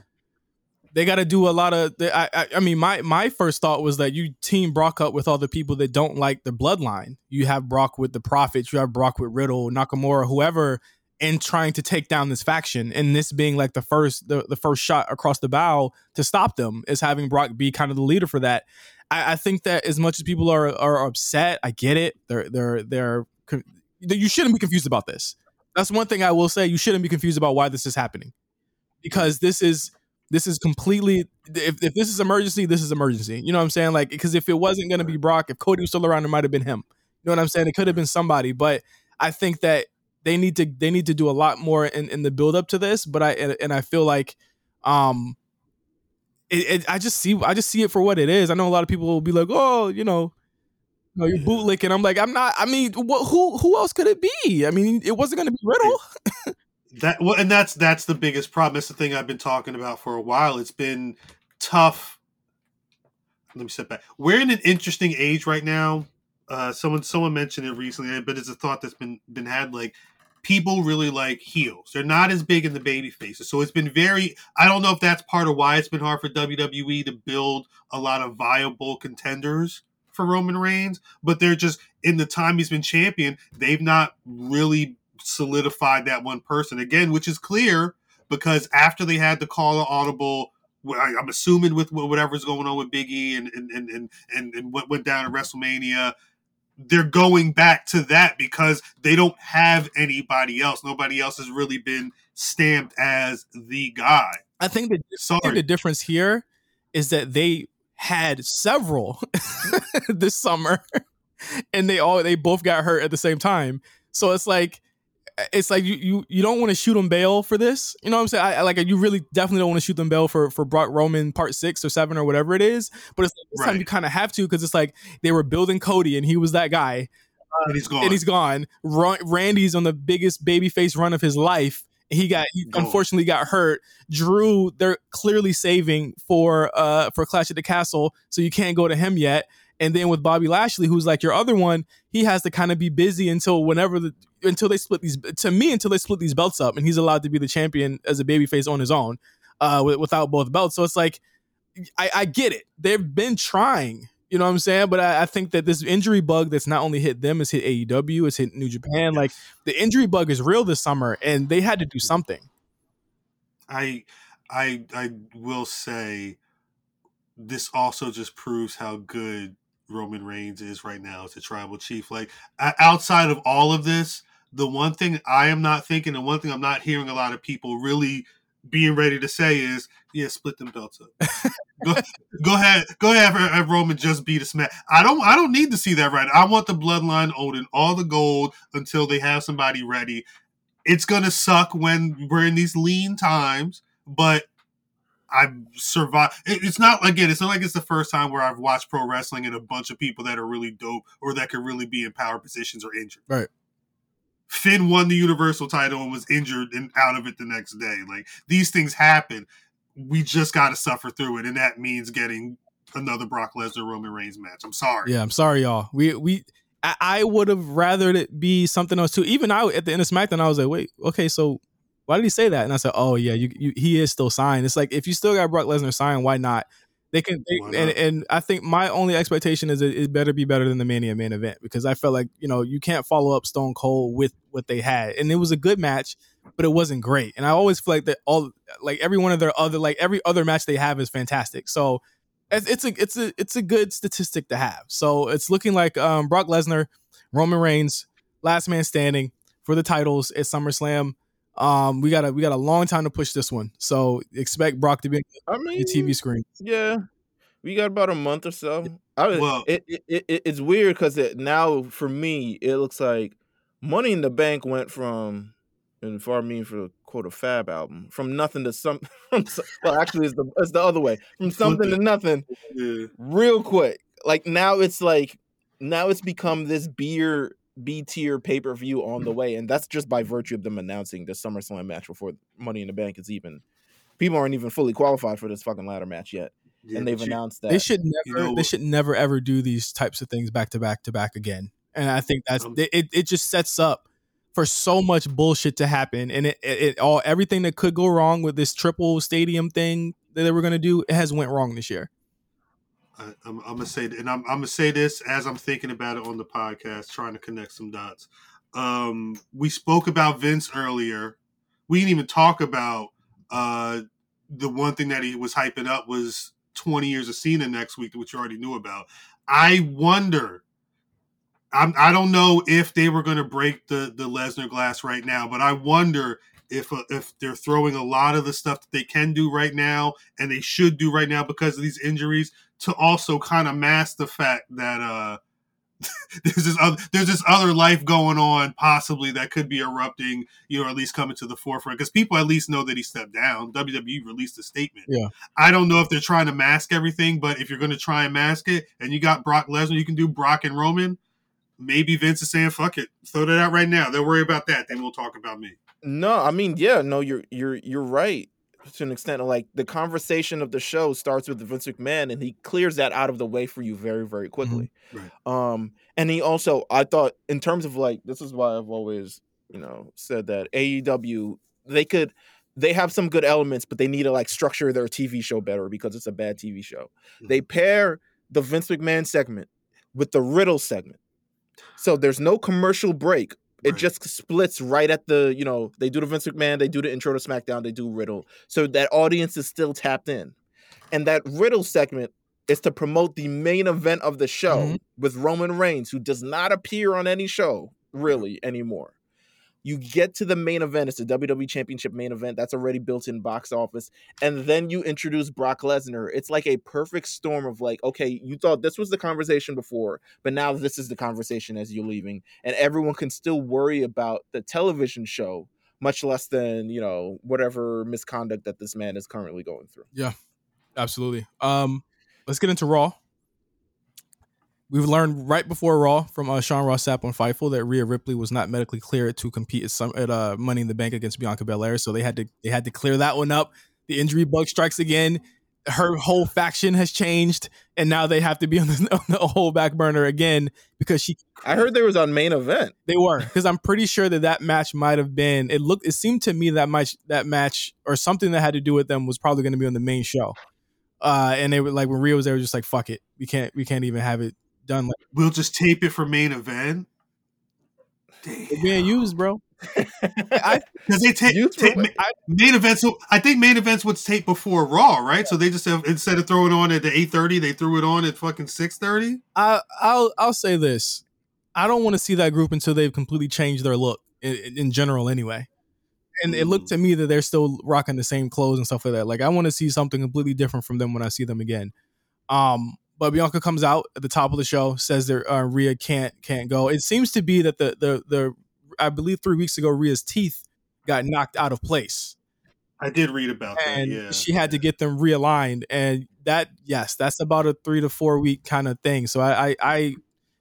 they got to do a lot of. I, I, I mean, my my first thought was that you team Brock up with all the people that don't like the bloodline. You have Brock with the Profits, you have Brock with Riddle, Nakamura, whoever, and trying to take down this faction. And this being like the first the, the first shot across the bow to stop them is having Brock be kind of the leader for that. I, I think that as much as people are are upset, I get it. They're they're they're you shouldn't be confused about this. That's one thing I will say. You shouldn't be confused about why this is happening because this is this is completely if, if this is emergency, this is emergency. You know what I'm saying? Like because if it wasn't gonna be Brock, if Cody was still around, it might have been him. You know what I'm saying? It could have been somebody, but I think that they need to they need to do a lot more in, in the build up to this. But I and, and I feel like um it, it, I just see I just see it for what it is. I know a lot of people will be like, oh, you know, you know, you're bootlicking. I'm like, I'm not. I mean, wh- who who else could it be? I mean, it wasn't going to be Riddle. that well, and that's that's the biggest problem. It's the thing I've been talking about for a while. It's been tough. Let me step back. We're in an interesting age right now. Uh, someone someone mentioned it recently, but it's a thought that's been been had. Like people really like heels. They're not as big in the baby faces. So it's been very I don't know if that's part of why it's been hard for WWE to build a lot of viable contenders for Roman Reigns, but they're just in the time he's been champion, they've not really solidified that one person again, which is clear because after they had the call audible I'm assuming with whatever's going on with Biggie and and and and, and what went down at WrestleMania, they're going back to that because they don't have anybody else. Nobody else has really been stamped as the guy. I think the, I think the difference here is that they had several this summer and they all they both got hurt at the same time. So it's like it's like you you, you don't want to shoot them bail for this. You know what I'm saying? I, I like you really definitely don't want to shoot them bail for for Brock Roman part six or seven or whatever it is. But it's like this right. time you kind of have to because it's like they were building Cody and he was that guy. Uh, and he's gone. And he's gone. Randy's on the biggest babyface run of his life. He got he unfortunately got hurt. Drew, they're clearly saving for uh for Clash at the Castle, so you can't go to him yet. And then with Bobby Lashley, who's like your other one, he has to kind of be busy until whenever the until they split these to me until they split these belts up, and he's allowed to be the champion as a babyface on his own, uh, without both belts. So it's like I, I get it. They've been trying, you know what I'm saying? But I, I, think that this injury bug that's not only hit them, it's hit AEW, it's hit New Japan. Like the injury bug is real this summer, and they had to do something. I I I will say this also just proves how good Roman Reigns is right now as a tribal chief. Like outside of all of this, the one thing I am not thinking, and one thing I'm not hearing a lot of people really being ready to say is, yeah, split them belts up. go, go ahead, go ahead, have, have Roman just beat a smack. I don't, I don't need to see that right. I want the bloodline owning all the gold until they have somebody ready. It's gonna suck when we're in these lean times, but I've survived. It's not again. It's not like it's the first time where I've watched pro wrestling and a bunch of people that are really dope or that could really be in power positions or injured. Right. Finn won the Universal title and was injured and out of it the next day. Like these things happen. We just got to suffer through it, and that means getting another Brock Lesnar Roman Reigns match. I'm sorry. Yeah, I'm sorry, y'all. We we I, I would have rather it be something else too. Even I at the end of SmackDown, I was like, wait, okay, so why did he say that? And I said, oh yeah, you, you, he is still signed. It's like if you still got Brock Lesnar signed, why not? They can, they, and, and I think my only expectation is it, it better be better than the Mania main event because I felt like you know you can't follow up Stone Cold with what they had, and it was a good match, but it wasn't great. And I always feel like that all like every one of their other like every other match they have is fantastic. So it's a it's a it's a good statistic to have. So it's looking like um, Brock Lesnar, Roman Reigns, last man standing for the titles at SummerSlam. Um, we got a we got a long time to push this one, so expect Brock to be on I mean, the TV screen. Yeah, we got about a month or so. I well, it, it, it it's weird because it now for me it looks like Money in the Bank went from, and for I mean for quote a Fab album, from nothing to some. well, actually, it's the it's the other way from something to nothing, yeah. real quick. Like now, it's like now it's become this beer B tier pay per view on the way, and that's just by virtue of them announcing the SummerSlam match before Money in the Bank is even. People aren't even fully qualified for this fucking ladder match yet, Yeah, and they've you- announced that. They should never. know- they should never ever do these types of things back to back to back again. And I think that's Um, it. It just sets up for so much bullshit to happen, and it, it, it all everything that could go wrong with this triple stadium thing that they were gonna do, it has went wrong this year. I, I'm, I'm gonna say, and I'm, I'm gonna say this as I'm thinking about it on the podcast, trying to connect some dots. Um, we spoke about Vince earlier. We didn't even talk about uh, the one thing that he was hyping up was 20 years of Cena next week, which you already knew about. I wonder. I'm, I don't know if they were going to break the the Lesnar glass right now, but I wonder if uh, if they're throwing a lot of the stuff that they can do right now and they should do right now because of these injuries to also kind of mask the fact that uh there's this other there's this other life going on possibly that could be erupting you know or at least coming to the forefront because people at least know that he stepped down. Wwe released a statement. Yeah. i don't know if they're trying to mask everything but if you're going to try and mask it and you got brock lesnar you can do brock and roman maybe vince is saying fuck it throw that out right now. They'll worry about that. Then we'll talk about me. No, I mean, yeah, no, you're you're you're right to an extent. Like the conversation of the show starts with Vince McMahon, and he clears that out of the way for you very, very quickly. Right. Um, and he also, I thought, in terms of like, this is why I've always, you know, said that AEW they could. They have some good elements, but they need to like structure their TV show better because it's a bad TV show. They pair the Vince McMahon segment with the Riddle segment. So there's no commercial break. It Right. just splits right at the, you know, they do the Vince McMahon, they do the intro to SmackDown, they do Riddle. So that audience is still tapped in. And that Riddle segment is to promote the main event of the show Mhm. with Roman Reigns, who does not appear on any show really anymore. You get to the main event, it's the WWE Championship main event that's already built in box office. And then you introduce Brock Lesnar. It's like a perfect storm of like, okay, you thought this was the conversation before, but now this is the conversation as you're leaving. And everyone can still worry about the television show, much less than, you know, whatever misconduct that this man is currently going through. Yeah, absolutely. Um, let's get into Raw. We've learned right before Raw from uh, Sean Ross Sapp on Fightful that Rhea Ripley was not medically cleared to compete at, some, at uh, Money in the Bank against Bianca Belair, so they had to they had to clear that one up. The injury bug strikes again. Her whole faction has changed, and now they have to be on the, on the whole back burner again because she I heard they was on main event. they were because I'm pretty sure that that match might have been. It looked. It seemed to me that match, that match, or something that had to do with them was probably going to be on the main show. Uh, and they were like when Rio was there, just like fuck it, we can't, we can't even have it done. Like we'll just tape it for main event it's being used, bro. I, Because they take, Youth take Pro- ma- main events. So I think main events was taped before Raw, right? So they just have instead of throwing on at the eight thirty, they threw it on at fucking six thirty. I, I'll, I'll say this. I don't want to see that group until they've completely changed their look in, in general, anyway. And it looked to me that they're still rocking the same clothes and stuff like that. Like I want to see something completely different from them when I see them again. Um, but Bianca comes out at the top of the show, says that uh, Rhea can't can't go. It seems to be that the the the I believe three weeks ago Rhea's teeth got knocked out of place, I did read about that. and Yeah, she had to get them realigned. And that yes, that's about a three to four week kind of thing. So I I, I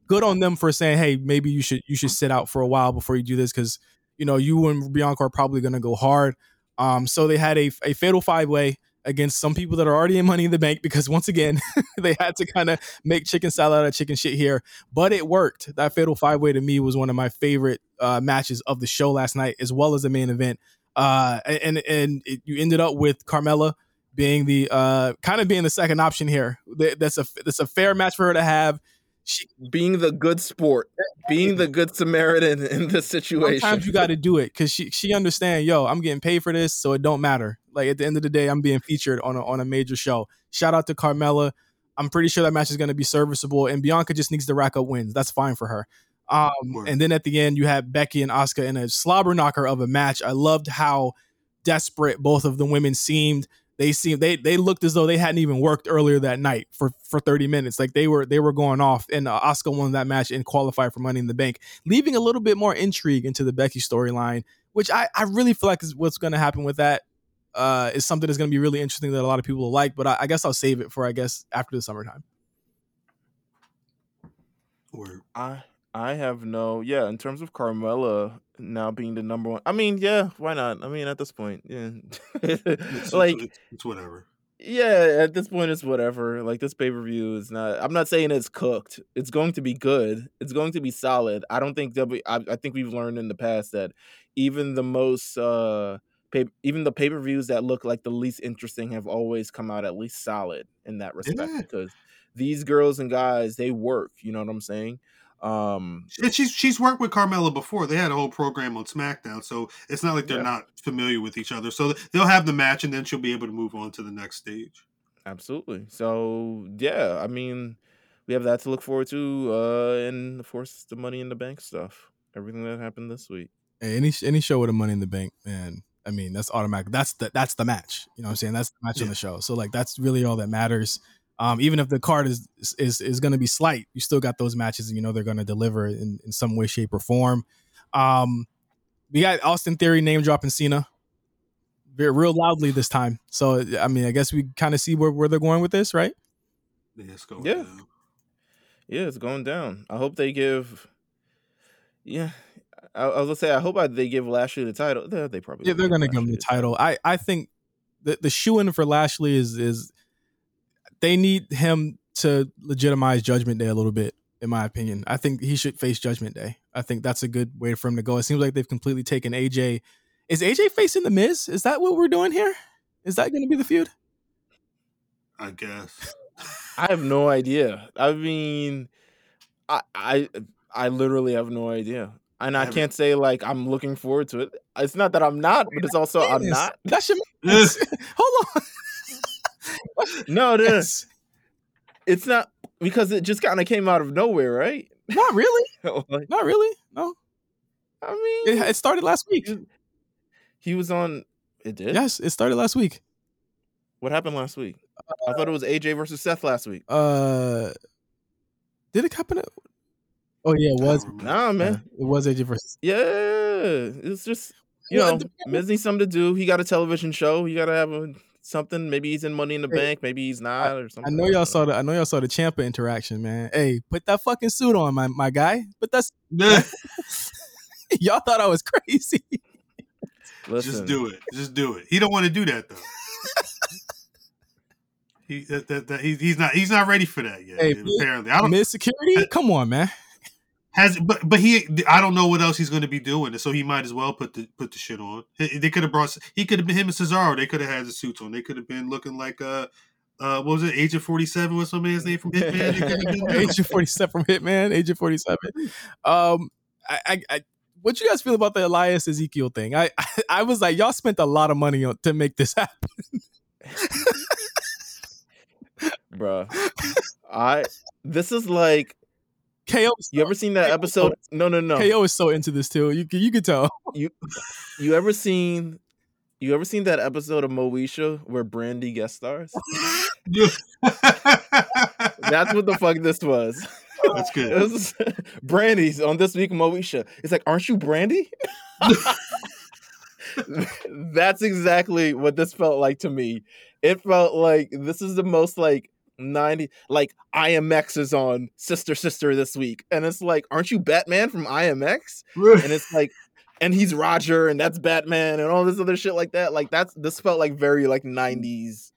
good on them for saying, hey, maybe you should you should sit out for a while before you do this because you know you and Bianca are probably going to go hard. Um, so they had a a fatal five way against some people that are already in Money in the Bank because once again they had to kind of make chicken salad out of chicken shit here, but it worked. That fatal five way to me was one of my favorite uh, matches of the show last night, as well as the main event. Uh, and and it, you ended up with Carmella being the uh, kind of being the second option here. That's a that's a fair match for her to have. She Being the good sport, being the good Samaritan in this situation. sometimes you got to do it because she she understand. Yo, I'm getting paid for this, so it don't matter. Like at the end of the day, I'm being featured on a on a major show. Shout out to Carmella. I'm pretty sure that match is going to be serviceable, and Bianca just needs to rack up wins. That's fine for her. Um, Word. and then at the end, you have Becky and Asuka in a slobber knocker of a match. I loved how desperate both of the women seemed. They seemed they they looked as though they hadn't even worked earlier that night for for 30 minutes. Like they were they were going off, and uh, Asuka won that match and qualified for Money in the Bank, leaving a little bit more intrigue into the Becky storyline, which I I really feel like is what's going to happen with that. Uh, is something that's going to be really interesting that a lot of people will like, but I, I guess I'll save it for I guess after the summertime. Or I I have no yeah, in terms of Carmella now being the number one. I mean, yeah, why not? I mean, at this point, yeah. It's, like it's, it's whatever. yeah, at this point it's whatever. Like this pay-per-view is not I'm not saying it's cooked. It's going to be good. It's going to be solid. I don't think W I, I think we've learned in the past that even the most uh pay, even the pay-per-views that look like the least interesting have always come out at least solid in that respect Yeah. because these girls and guys, they work, you know what I'm saying? Um And she's she's worked with Carmella before. They had a whole program on SmackDown, so it's not like they're Yeah. not familiar with each other. So they'll have the match, and then she'll be able to move on to the next stage. Absolutely. So yeah, I mean, we have that to look forward to, uh, and of course the Money in the Bank stuff. Everything that happened this week. Hey, any any show with a Money in the Bank, man. I mean, that's automatic. That's the that's the match. You know what I'm saying? That's the match on the show. So like that's really all that matters. Um, even if the card is is is going to be slight, you still got those matches, and you know they're going to deliver in, in some way, shape, or form. Um, we got Austin Theory name dropping Cena, very real loudly this time. So I mean, I guess we kind of see where, where they're going with this, right? Yeah, it's going Yeah. down. Yeah, it's going down. I hope they give. Yeah, I, I was gonna say I hope I, they give Lashley the title. They, they probably yeah, they're going to give him the title. I I think the the shoe in for Lashley is is they need him to legitimize Judgment Day a little bit. In my opinion, I think he should face Judgment Day. I think that's a good way for him to go. It seems like they've completely taken AJ. Is AJ facing the Miz? Is that what we're doing here? Is that going to be the feud? I guess. I have no idea. I mean, I I I literally have no idea, and I can't say like I'm looking forward to it. It's not that I'm not, but it's also I'm not. That should make. Hold on. No. Yes. it's not because it just kind of came out of nowhere, right? Not really. Like, Not really. No. I mean, It, it started last week. he, he was on. It did. Yes, it started last week. What happened last week? I thought it was AJ versus Seth last week. Uh, did it happen? At, oh yeah, it was. I don't. Nah, Yeah, man. it was AJ versus. Yeah, it's just you Well, know, the- Miz needs something to do. He got a television show. He got to have a, something. Maybe he's in Money in the Hey, Bank. Maybe he's not, or something. I know y'all saw the. I know y'all saw the Champa interaction, man. Hey, put that fucking suit on, my my guy. But that's y'all thought I was crazy. Listen, Just do it. Just do it. He don't want to do that though. he that, that, that, he, he's not he's not ready for that yet. Hey, apparently, I don't Miss security, come on, man. Has but but he I don't know what else he's going to be doing. So he might as well put the put the shit on. They could have brought he could have been him and Cesaro. They could have had the suits on. They could have been looking like uh uh what was it Agent Forty Seven? What's some man's name from Hitman? They could have been them. Agent forty seven from Hitman. Agent forty seven. Um, I, I, I, what you guys feel about the Elias Ezekiel thing? I, I, I was like, y'all spent a lot of money on, to make this happen. bruh. I this is like KO, you ever seen that episode? No, no, no. KO is so into this too. You you could tell. You you ever seen you ever seen that episode of Moesha where Brandy guest stars? That's what the fuck this was. That's It good. was Brandy's on this week Moesha. It's like, aren't you Brandy? That's exactly what this felt like to me. It felt like this is the most like 90 like IMX is on Sister Sister this week. And it's like, aren't you Batman from IMX? And it's like and he's Roger and that's Batman and all this other shit like that. Like that's this felt like very like 90s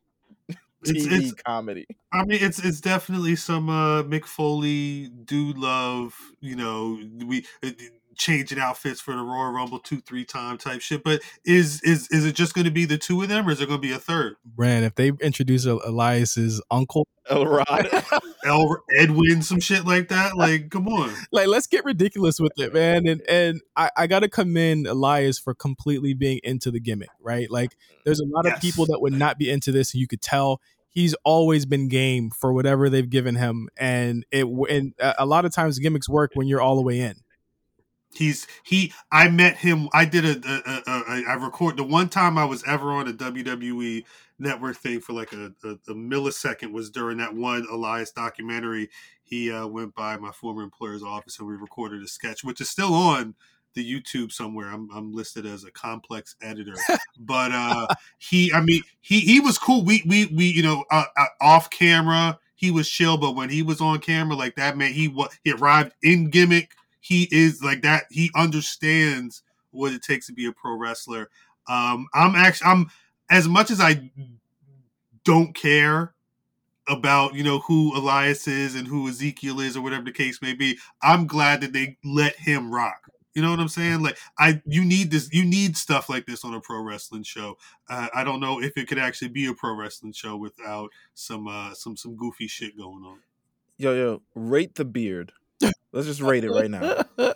It's, TV it's comedy. I mean, it's it's definitely some uh Mick Foley dude love, you know, we uh, changing outfits for the Royal Rumble two three time type shit. But is is is it just going to be the two of them, or is there going to be a third? Brand, if they introduce Elias's uncle, Elrod. El Edwin, some shit like that. Like, come on. like let's get ridiculous with it, man. And and I, I gotta commend Elias for completely being into the gimmick, right? Like there's a lot of people that would not be into this, and you could tell he's always been game for whatever they've given him, and it and a a lot of times gimmicks work when you're all the way in. He's he. I met him. I did a, a, a, a I record the one time I was ever on a WWE network thing for like a, a, millisecond was during that one Elias documentary. He uh, went by my former employer's office and we recorded a sketch, which is still on the YouTube somewhere. I'm I'm listed as a complex editor, but uh, he. I mean, he he was cool. We we we you know uh, uh, off camera he was chill, but when he was on camera like that man, he was he arrived in gimmick he is like that. He understands what it takes to be a pro wrestler. Um, I'm actually I'm as much as I don't care about you know who Elias is and who Ezekiel is or whatever the case may be. I'm glad that they let him rock. You know what I'm saying? Like I, you need this. You need stuff like this on a pro wrestling show. Uh, I don't know if it could actually be a pro wrestling show without some uh, some some goofy shit going on. Yo, yo, rate the beard. Let's just rate it right now.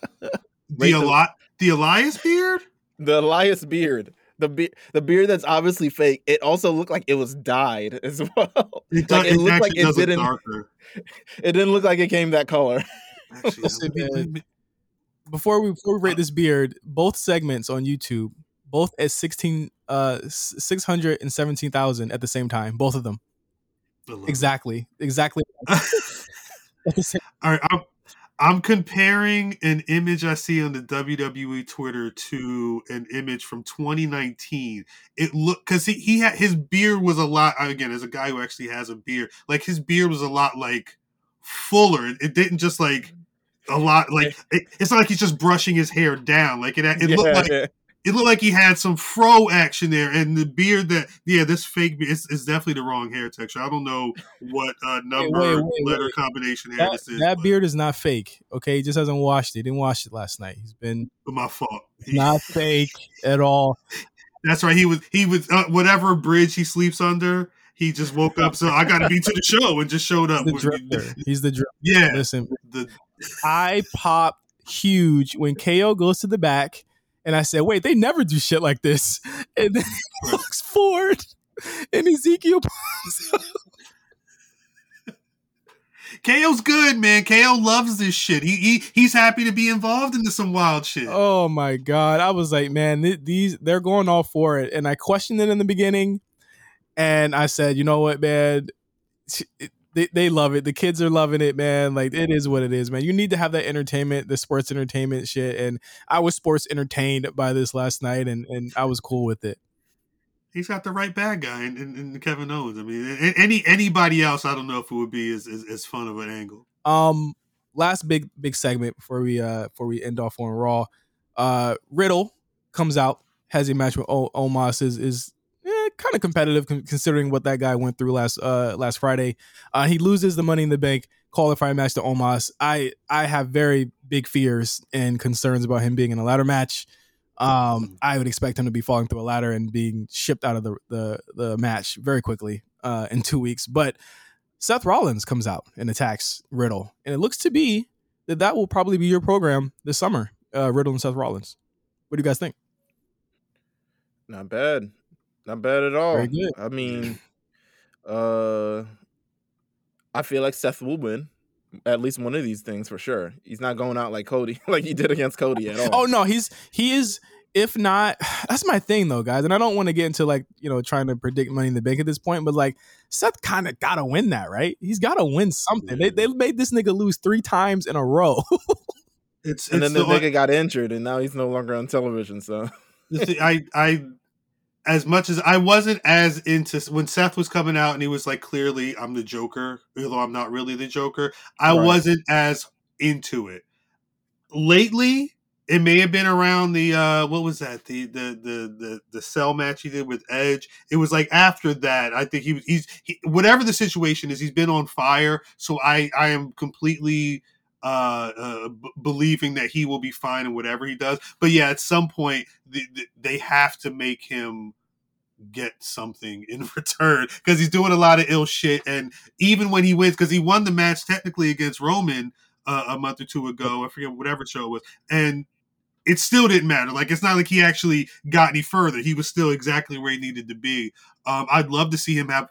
The Rate the- Eli- the Elias beard. The Elias beard. The be- the beard that's obviously fake. It also looked like it was dyed as well. It, does, Like, it it, looked like it does didn't- darker. It didn't look like it came that color. Actually, Listen, let me- man. let me- before we before we rate this beard, both segments on YouTube, both at sixteen uh six hundred and seventeen thousand at the same time, both of them I it. exactly exactly. at the same- All right, I'm, I'm comparing an image I see on the WWE Twitter to an image from 2019. It look because he, he had his beard was a lot again as a guy who actually has a beard, like his beard was a lot like fuller. It, it didn't just like a lot like it, it's not like he's just brushing his hair down. Like it, it looked like yeah. It looked like he had some fro action there, and the beard that yeah, this fake beard is, is definitely the wrong hair texture. I don't know what uh, number wait, wait, letter wait. combination hair that, this is. that but- beard is not fake. Okay, he just hasn't washed it. He didn't wash it last night. He's been my fault. not fake at all. That's right. He was he was uh, whatever bridge he sleeps under. He just woke up. So I got to be to the show and just showed up. He's The drifter. He's the drifter. Yeah, Listen, the I pop huge when KO goes to the back, and I said, "Wait, they never do shit like this." And then he looks forward, and Ezekiel. KO's good, man. KO loves this shit. He, he he's happy to be involved into some wild shit. oh my god! I was like, man, th- these they're going all for it, and I questioned it in the beginning, and I said, you know what, man. They, they love it. The kids are loving it, man. Like it is what it is, man. You need to have that entertainment, the sports entertainment shit. And I was sports entertained by this last night, and and I was cool with it. He's got the right bad guy in, in, in Kevin Owens. I mean, any anybody else, I don't know if it would be as, as, as fun of an angle. Um, last big big segment before we uh before we end off on Raw. Uh, Riddle comes out has a match with o- Omos is is kind of competitive considering what that guy went through last uh last Friday. Uh, he loses the Money in the Bank qualifying match to Omos. I I have very big fears and concerns about him being in a ladder match. Um, I would expect him to be falling through a ladder and being shipped out of the the, the match very quickly uh, in two weeks. But Seth Rollins comes out and attacks Riddle, and it looks to be that that will probably be your program this summer. Uh, Riddle and Seth Rollins. What do you guys think? Not bad. Not bad at all. Very good. I mean, uh I feel like Seth will win at least one of these things for sure. He's not going out like Cody, like he did against Cody at all. Oh no, he's he is. If not, that's my thing though, guys. And I don't want to get into like you know trying to predict Money in the Bank at this point, but like Seth kind of got to win that, right? He's got to win something. They they made this nigga lose three times in a row. It's and it's then the the, nigga got injured, and now he's no longer on television. So the thing- I I as much as I wasn't as into when Seth was coming out and he was like clearly I'm the Joker, although I'm not really the Joker. I Right. wasn't as into it. Lately, it may have been around the uh what was that the the the the the cell match he did with Edge. It was like after that. I think he was he's he, whatever the situation is. He's been on fire. So I I am completely uh, uh b- believing that he will be fine in whatever he does. But yeah, at some point the, the, they have to make him get something in return because he's doing a lot of ill shit. And even when he wins, because he won the match technically against Roman uh, a month or two ago, I forget whatever show it was, and it still didn't matter. Like it's not like he actually got any further. He was still exactly where he needed to be. Um, I'd love to see him have.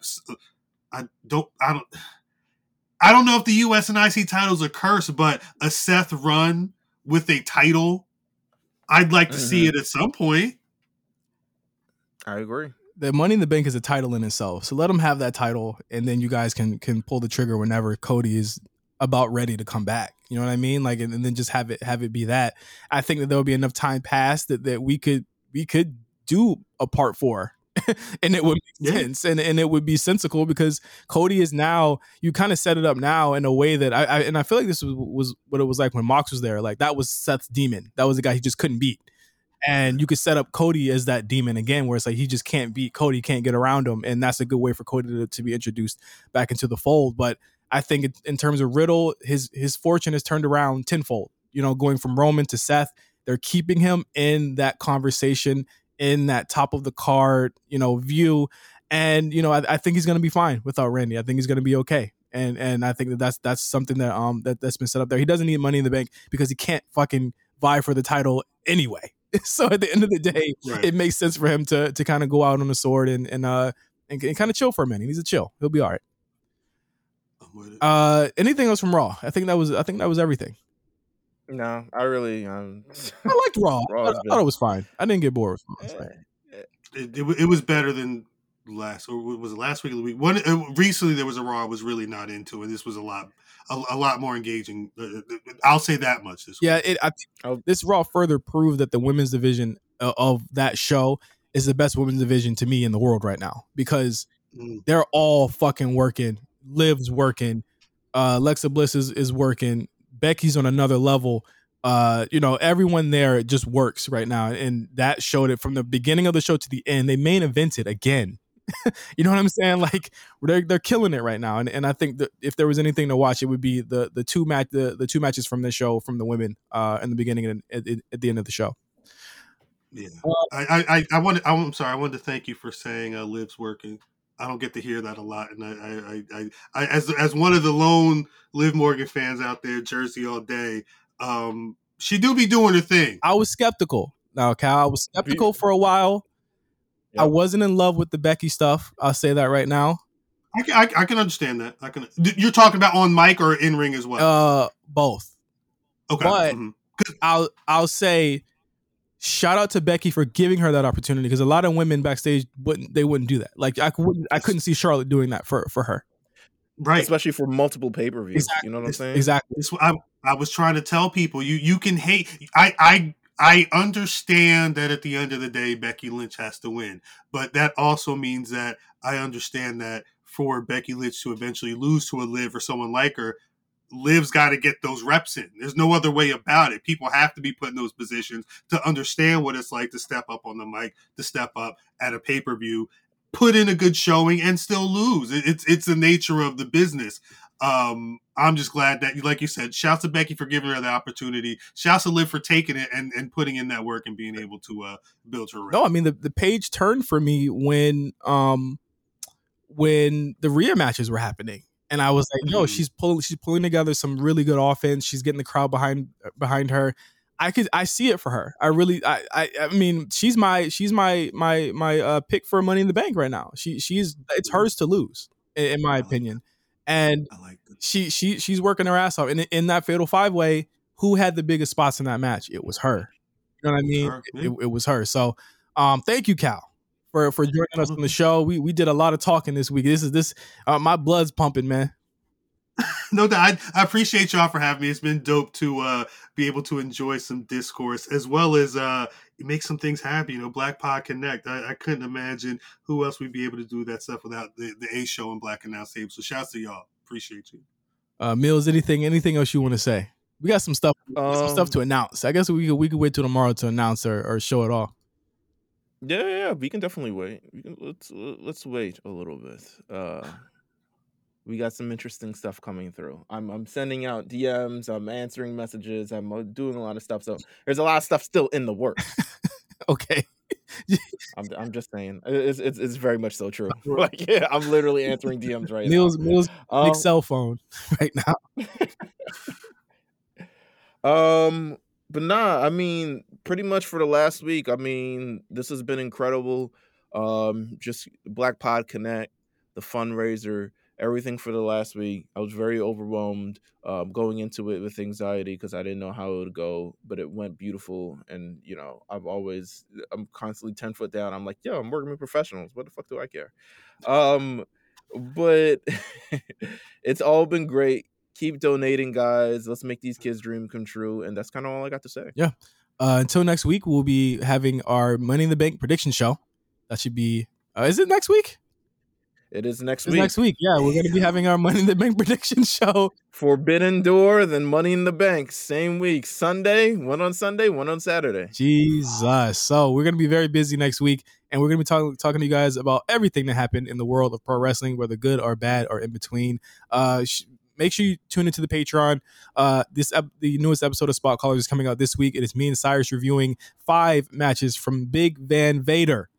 I don't. I don't. I don't know if the U.S. and IC titles are cursed, but a Seth run with a title, I'd like to see Mhm. it at some point. I agree. the Money in the Bank is a title in itself, so let him have that title, and then you guys can can pull the trigger whenever Cody is about ready to come back. You know what I mean? Like, and, and then just have it have it be that. I think that there will be enough time passed that that we could we could do a part four and it would make Yeah. sense and, and it would be sensical because Cody is now you kind of set it up now in a way that I, I and I feel like this was, was what it was like when Mox was there. Like that was Seth's demon. That was the guy he just couldn't beat. And you could set up Cody as that demon again, where it's like he just can't beat Cody, can't get around him, and that's a good way for Cody to, to be introduced back into the fold. But I think in terms of Riddle, his his fortune has turned around tenfold. You know, going from Roman to Seth, they're keeping him in that conversation, in that top of the card, you know, view. And you know, I, I think he's going to be fine without Randy. I think he's going to be okay. And and I think that that's that's something that um that that's been set up there. He doesn't need Money in the Bank because he can't fucking vie for the title anyway. So at the end of the day, Right. it makes sense for him to to kind of go out on the sword and and uh and, and kind of chill for a minute. He's a chill. He'll be all right. I'm with it. Uh, anything else from Raw? I think that was I think that was everything. No, I really um I liked Raw. Raw I, I thought it was fine. I didn't get bored. With Raw. It's it, it, it was better than last or was it last week of the week one uh, recently there was a raw I was really not into and this was a lot a, a lot more engaging Uh, uh, i'll say that much this week. Yeah, it. I, Oh. this Raw further proved that the women's division uh, of that show is the best women's division to me in the world right now because Mm. they're all fucking working. Lives working. Uh, Alexa Bliss is, is working. Becky's on another level. Uh, you know, everyone there just works right now, and that showed it from the beginning of the show to the end. They main evented again. you know what I'm saying? Like they're they're killing it right now, and and I think that if there was anything to watch, it would be the the two match the, the two matches from the show from the women uh in the beginning and at, at, at the end of the show. yeah Uh, I, I i i wanted i'm sorry i wanted to thank you for saying uh liv's working i don't get to hear that a lot and i i i, I, as as one of the lone liv morgan fans out there jersey all day um she do be doing her thing I was skeptical. Now, Khal, I was skeptical for a while. I wasn't in love with the Becky stuff. I'll say that right now. I, can- I, I can understand that i can you're talking about on mic or in ring as well Uh, both. okay but- mhm. I'll I'll say shout out to Becky for giving her that opportunity because a lot of women backstage wouldn't they wouldn't do that. Like I couldn't I couldn't see Charlotte doing that for for her. right especially for multiple pay per views. Exactly. You know what I'm saying? Exactly. This I, I was trying to tell people you you can hate I I I understand that at the end of the day Becky Lynch has to win, but that also means that I understand that for Becky Lynch to eventually lose to a Liv or someone like her, Liv's got to get those reps in. There's no other way about it. People have to be put in those positions to understand what it's like to step up on the mic, to step up at a pay per view, put in a good showing, and still lose. It's it's the nature of the business. Um, I'm just glad that, like you said, shouts to Becky for giving her the opportunity. Shouts to Liv for taking it and, and putting in that work and being able to uh, build her. No, I mean the, the page turned for me when um when the rear matches were happening. And I was like, no, Mhm. she's pulling she's pulling together some really good offense. She's getting the crowd behind behind her. I could I see it for her. I really I I, I mean she's my she's my my my uh pick for money in the bank right now. She she's it's hers to lose in, in my opinion. And I like she she she's working her ass off. And in, in that fatal five way, who had the biggest spots in that match? It was her. You know what I mean? her, It, it was her. So um thank you, Khal. For, for joining us on the show, we we did a lot of talking this week. This is this uh, my blood's pumping, man. no doubt. I, I appreciate y'all for having me. It's been dope to uh, be able to enjoy some discourse as well as uh, make some things happen. You know, Black Pod Connect. I, I couldn't imagine who else we'd be able to do that stuff without the, the A show and Black Announce Table. So shouts to y'all. Appreciate you. Uh, Meelz, anything anything else you want to say? We got some stuff we got some stuff Um, to announce. I guess we could we could wait till tomorrow to announce or, or show it off. Yeah, yeah, yeah, we can definitely wait. We can let's let's wait a little bit. Uh we got some interesting stuff coming through. I'm I'm sending out DMs, I'm answering messages, I'm uh, doing a lot of stuff. So there's a lot of stuff still in the works. Okay. I'm I'm just saying. It's it's, it's very much so true. like yeah, I'm literally answering DMs right Meelz now. big Um, cell phone right now. Um, but nah, I mean, pretty much for the last week, I mean, this has been incredible. Um, just Black Pod Connect, the fundraiser, everything for the last week. I was very overwhelmed um, going into it with anxiety because I didn't know how it would go, but it went beautiful. And you know, I've always, I'm constantly ten foot down. I'm like, yo, I'm working with professionals. What the fuck do I care? Um, but it's all been great keep donating, guys. Let's make these kids' dream come true. And that's kind of all I got to say. Uh, until next week, we'll be having our Money in the Bank prediction show. That should be Uh, is it next week? It is next It's week. next week. Yeah, we're gonna be having our Money in the Bank prediction show. Forbidden Door, then Money in the Bank, same week. Sunday, one on Sunday, one on Saturday. Jesus. So we're gonna be very busy next week, and we're gonna be talking talking to you guys about everything that happened in the world of pro wrestling, whether good or bad or in between. Uh, sh- make sure you tune into the Patreon. Uh, this ep- the newest episode of Spot Callers is coming out this week. It is me and Cyrus reviewing five matches from Big Van Vader.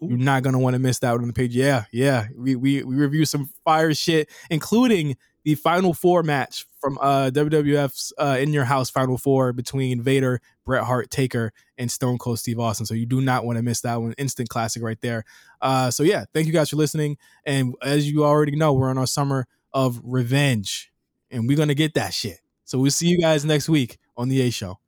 You're not gonna want to miss that one on the page. Yeah, yeah. We we we review some fire shit, including the final four match from uh WWF's uh in your house final four between Vader, Bret Hart, Taker, and Stone Cold Steve Austin. So you do not want to miss that one. Instant classic right there. Uh so yeah, thank you guys for listening. And as you already know, we're on our summer of revenge. And we're gonna get that shit. So we'll see you guys next week on the A show.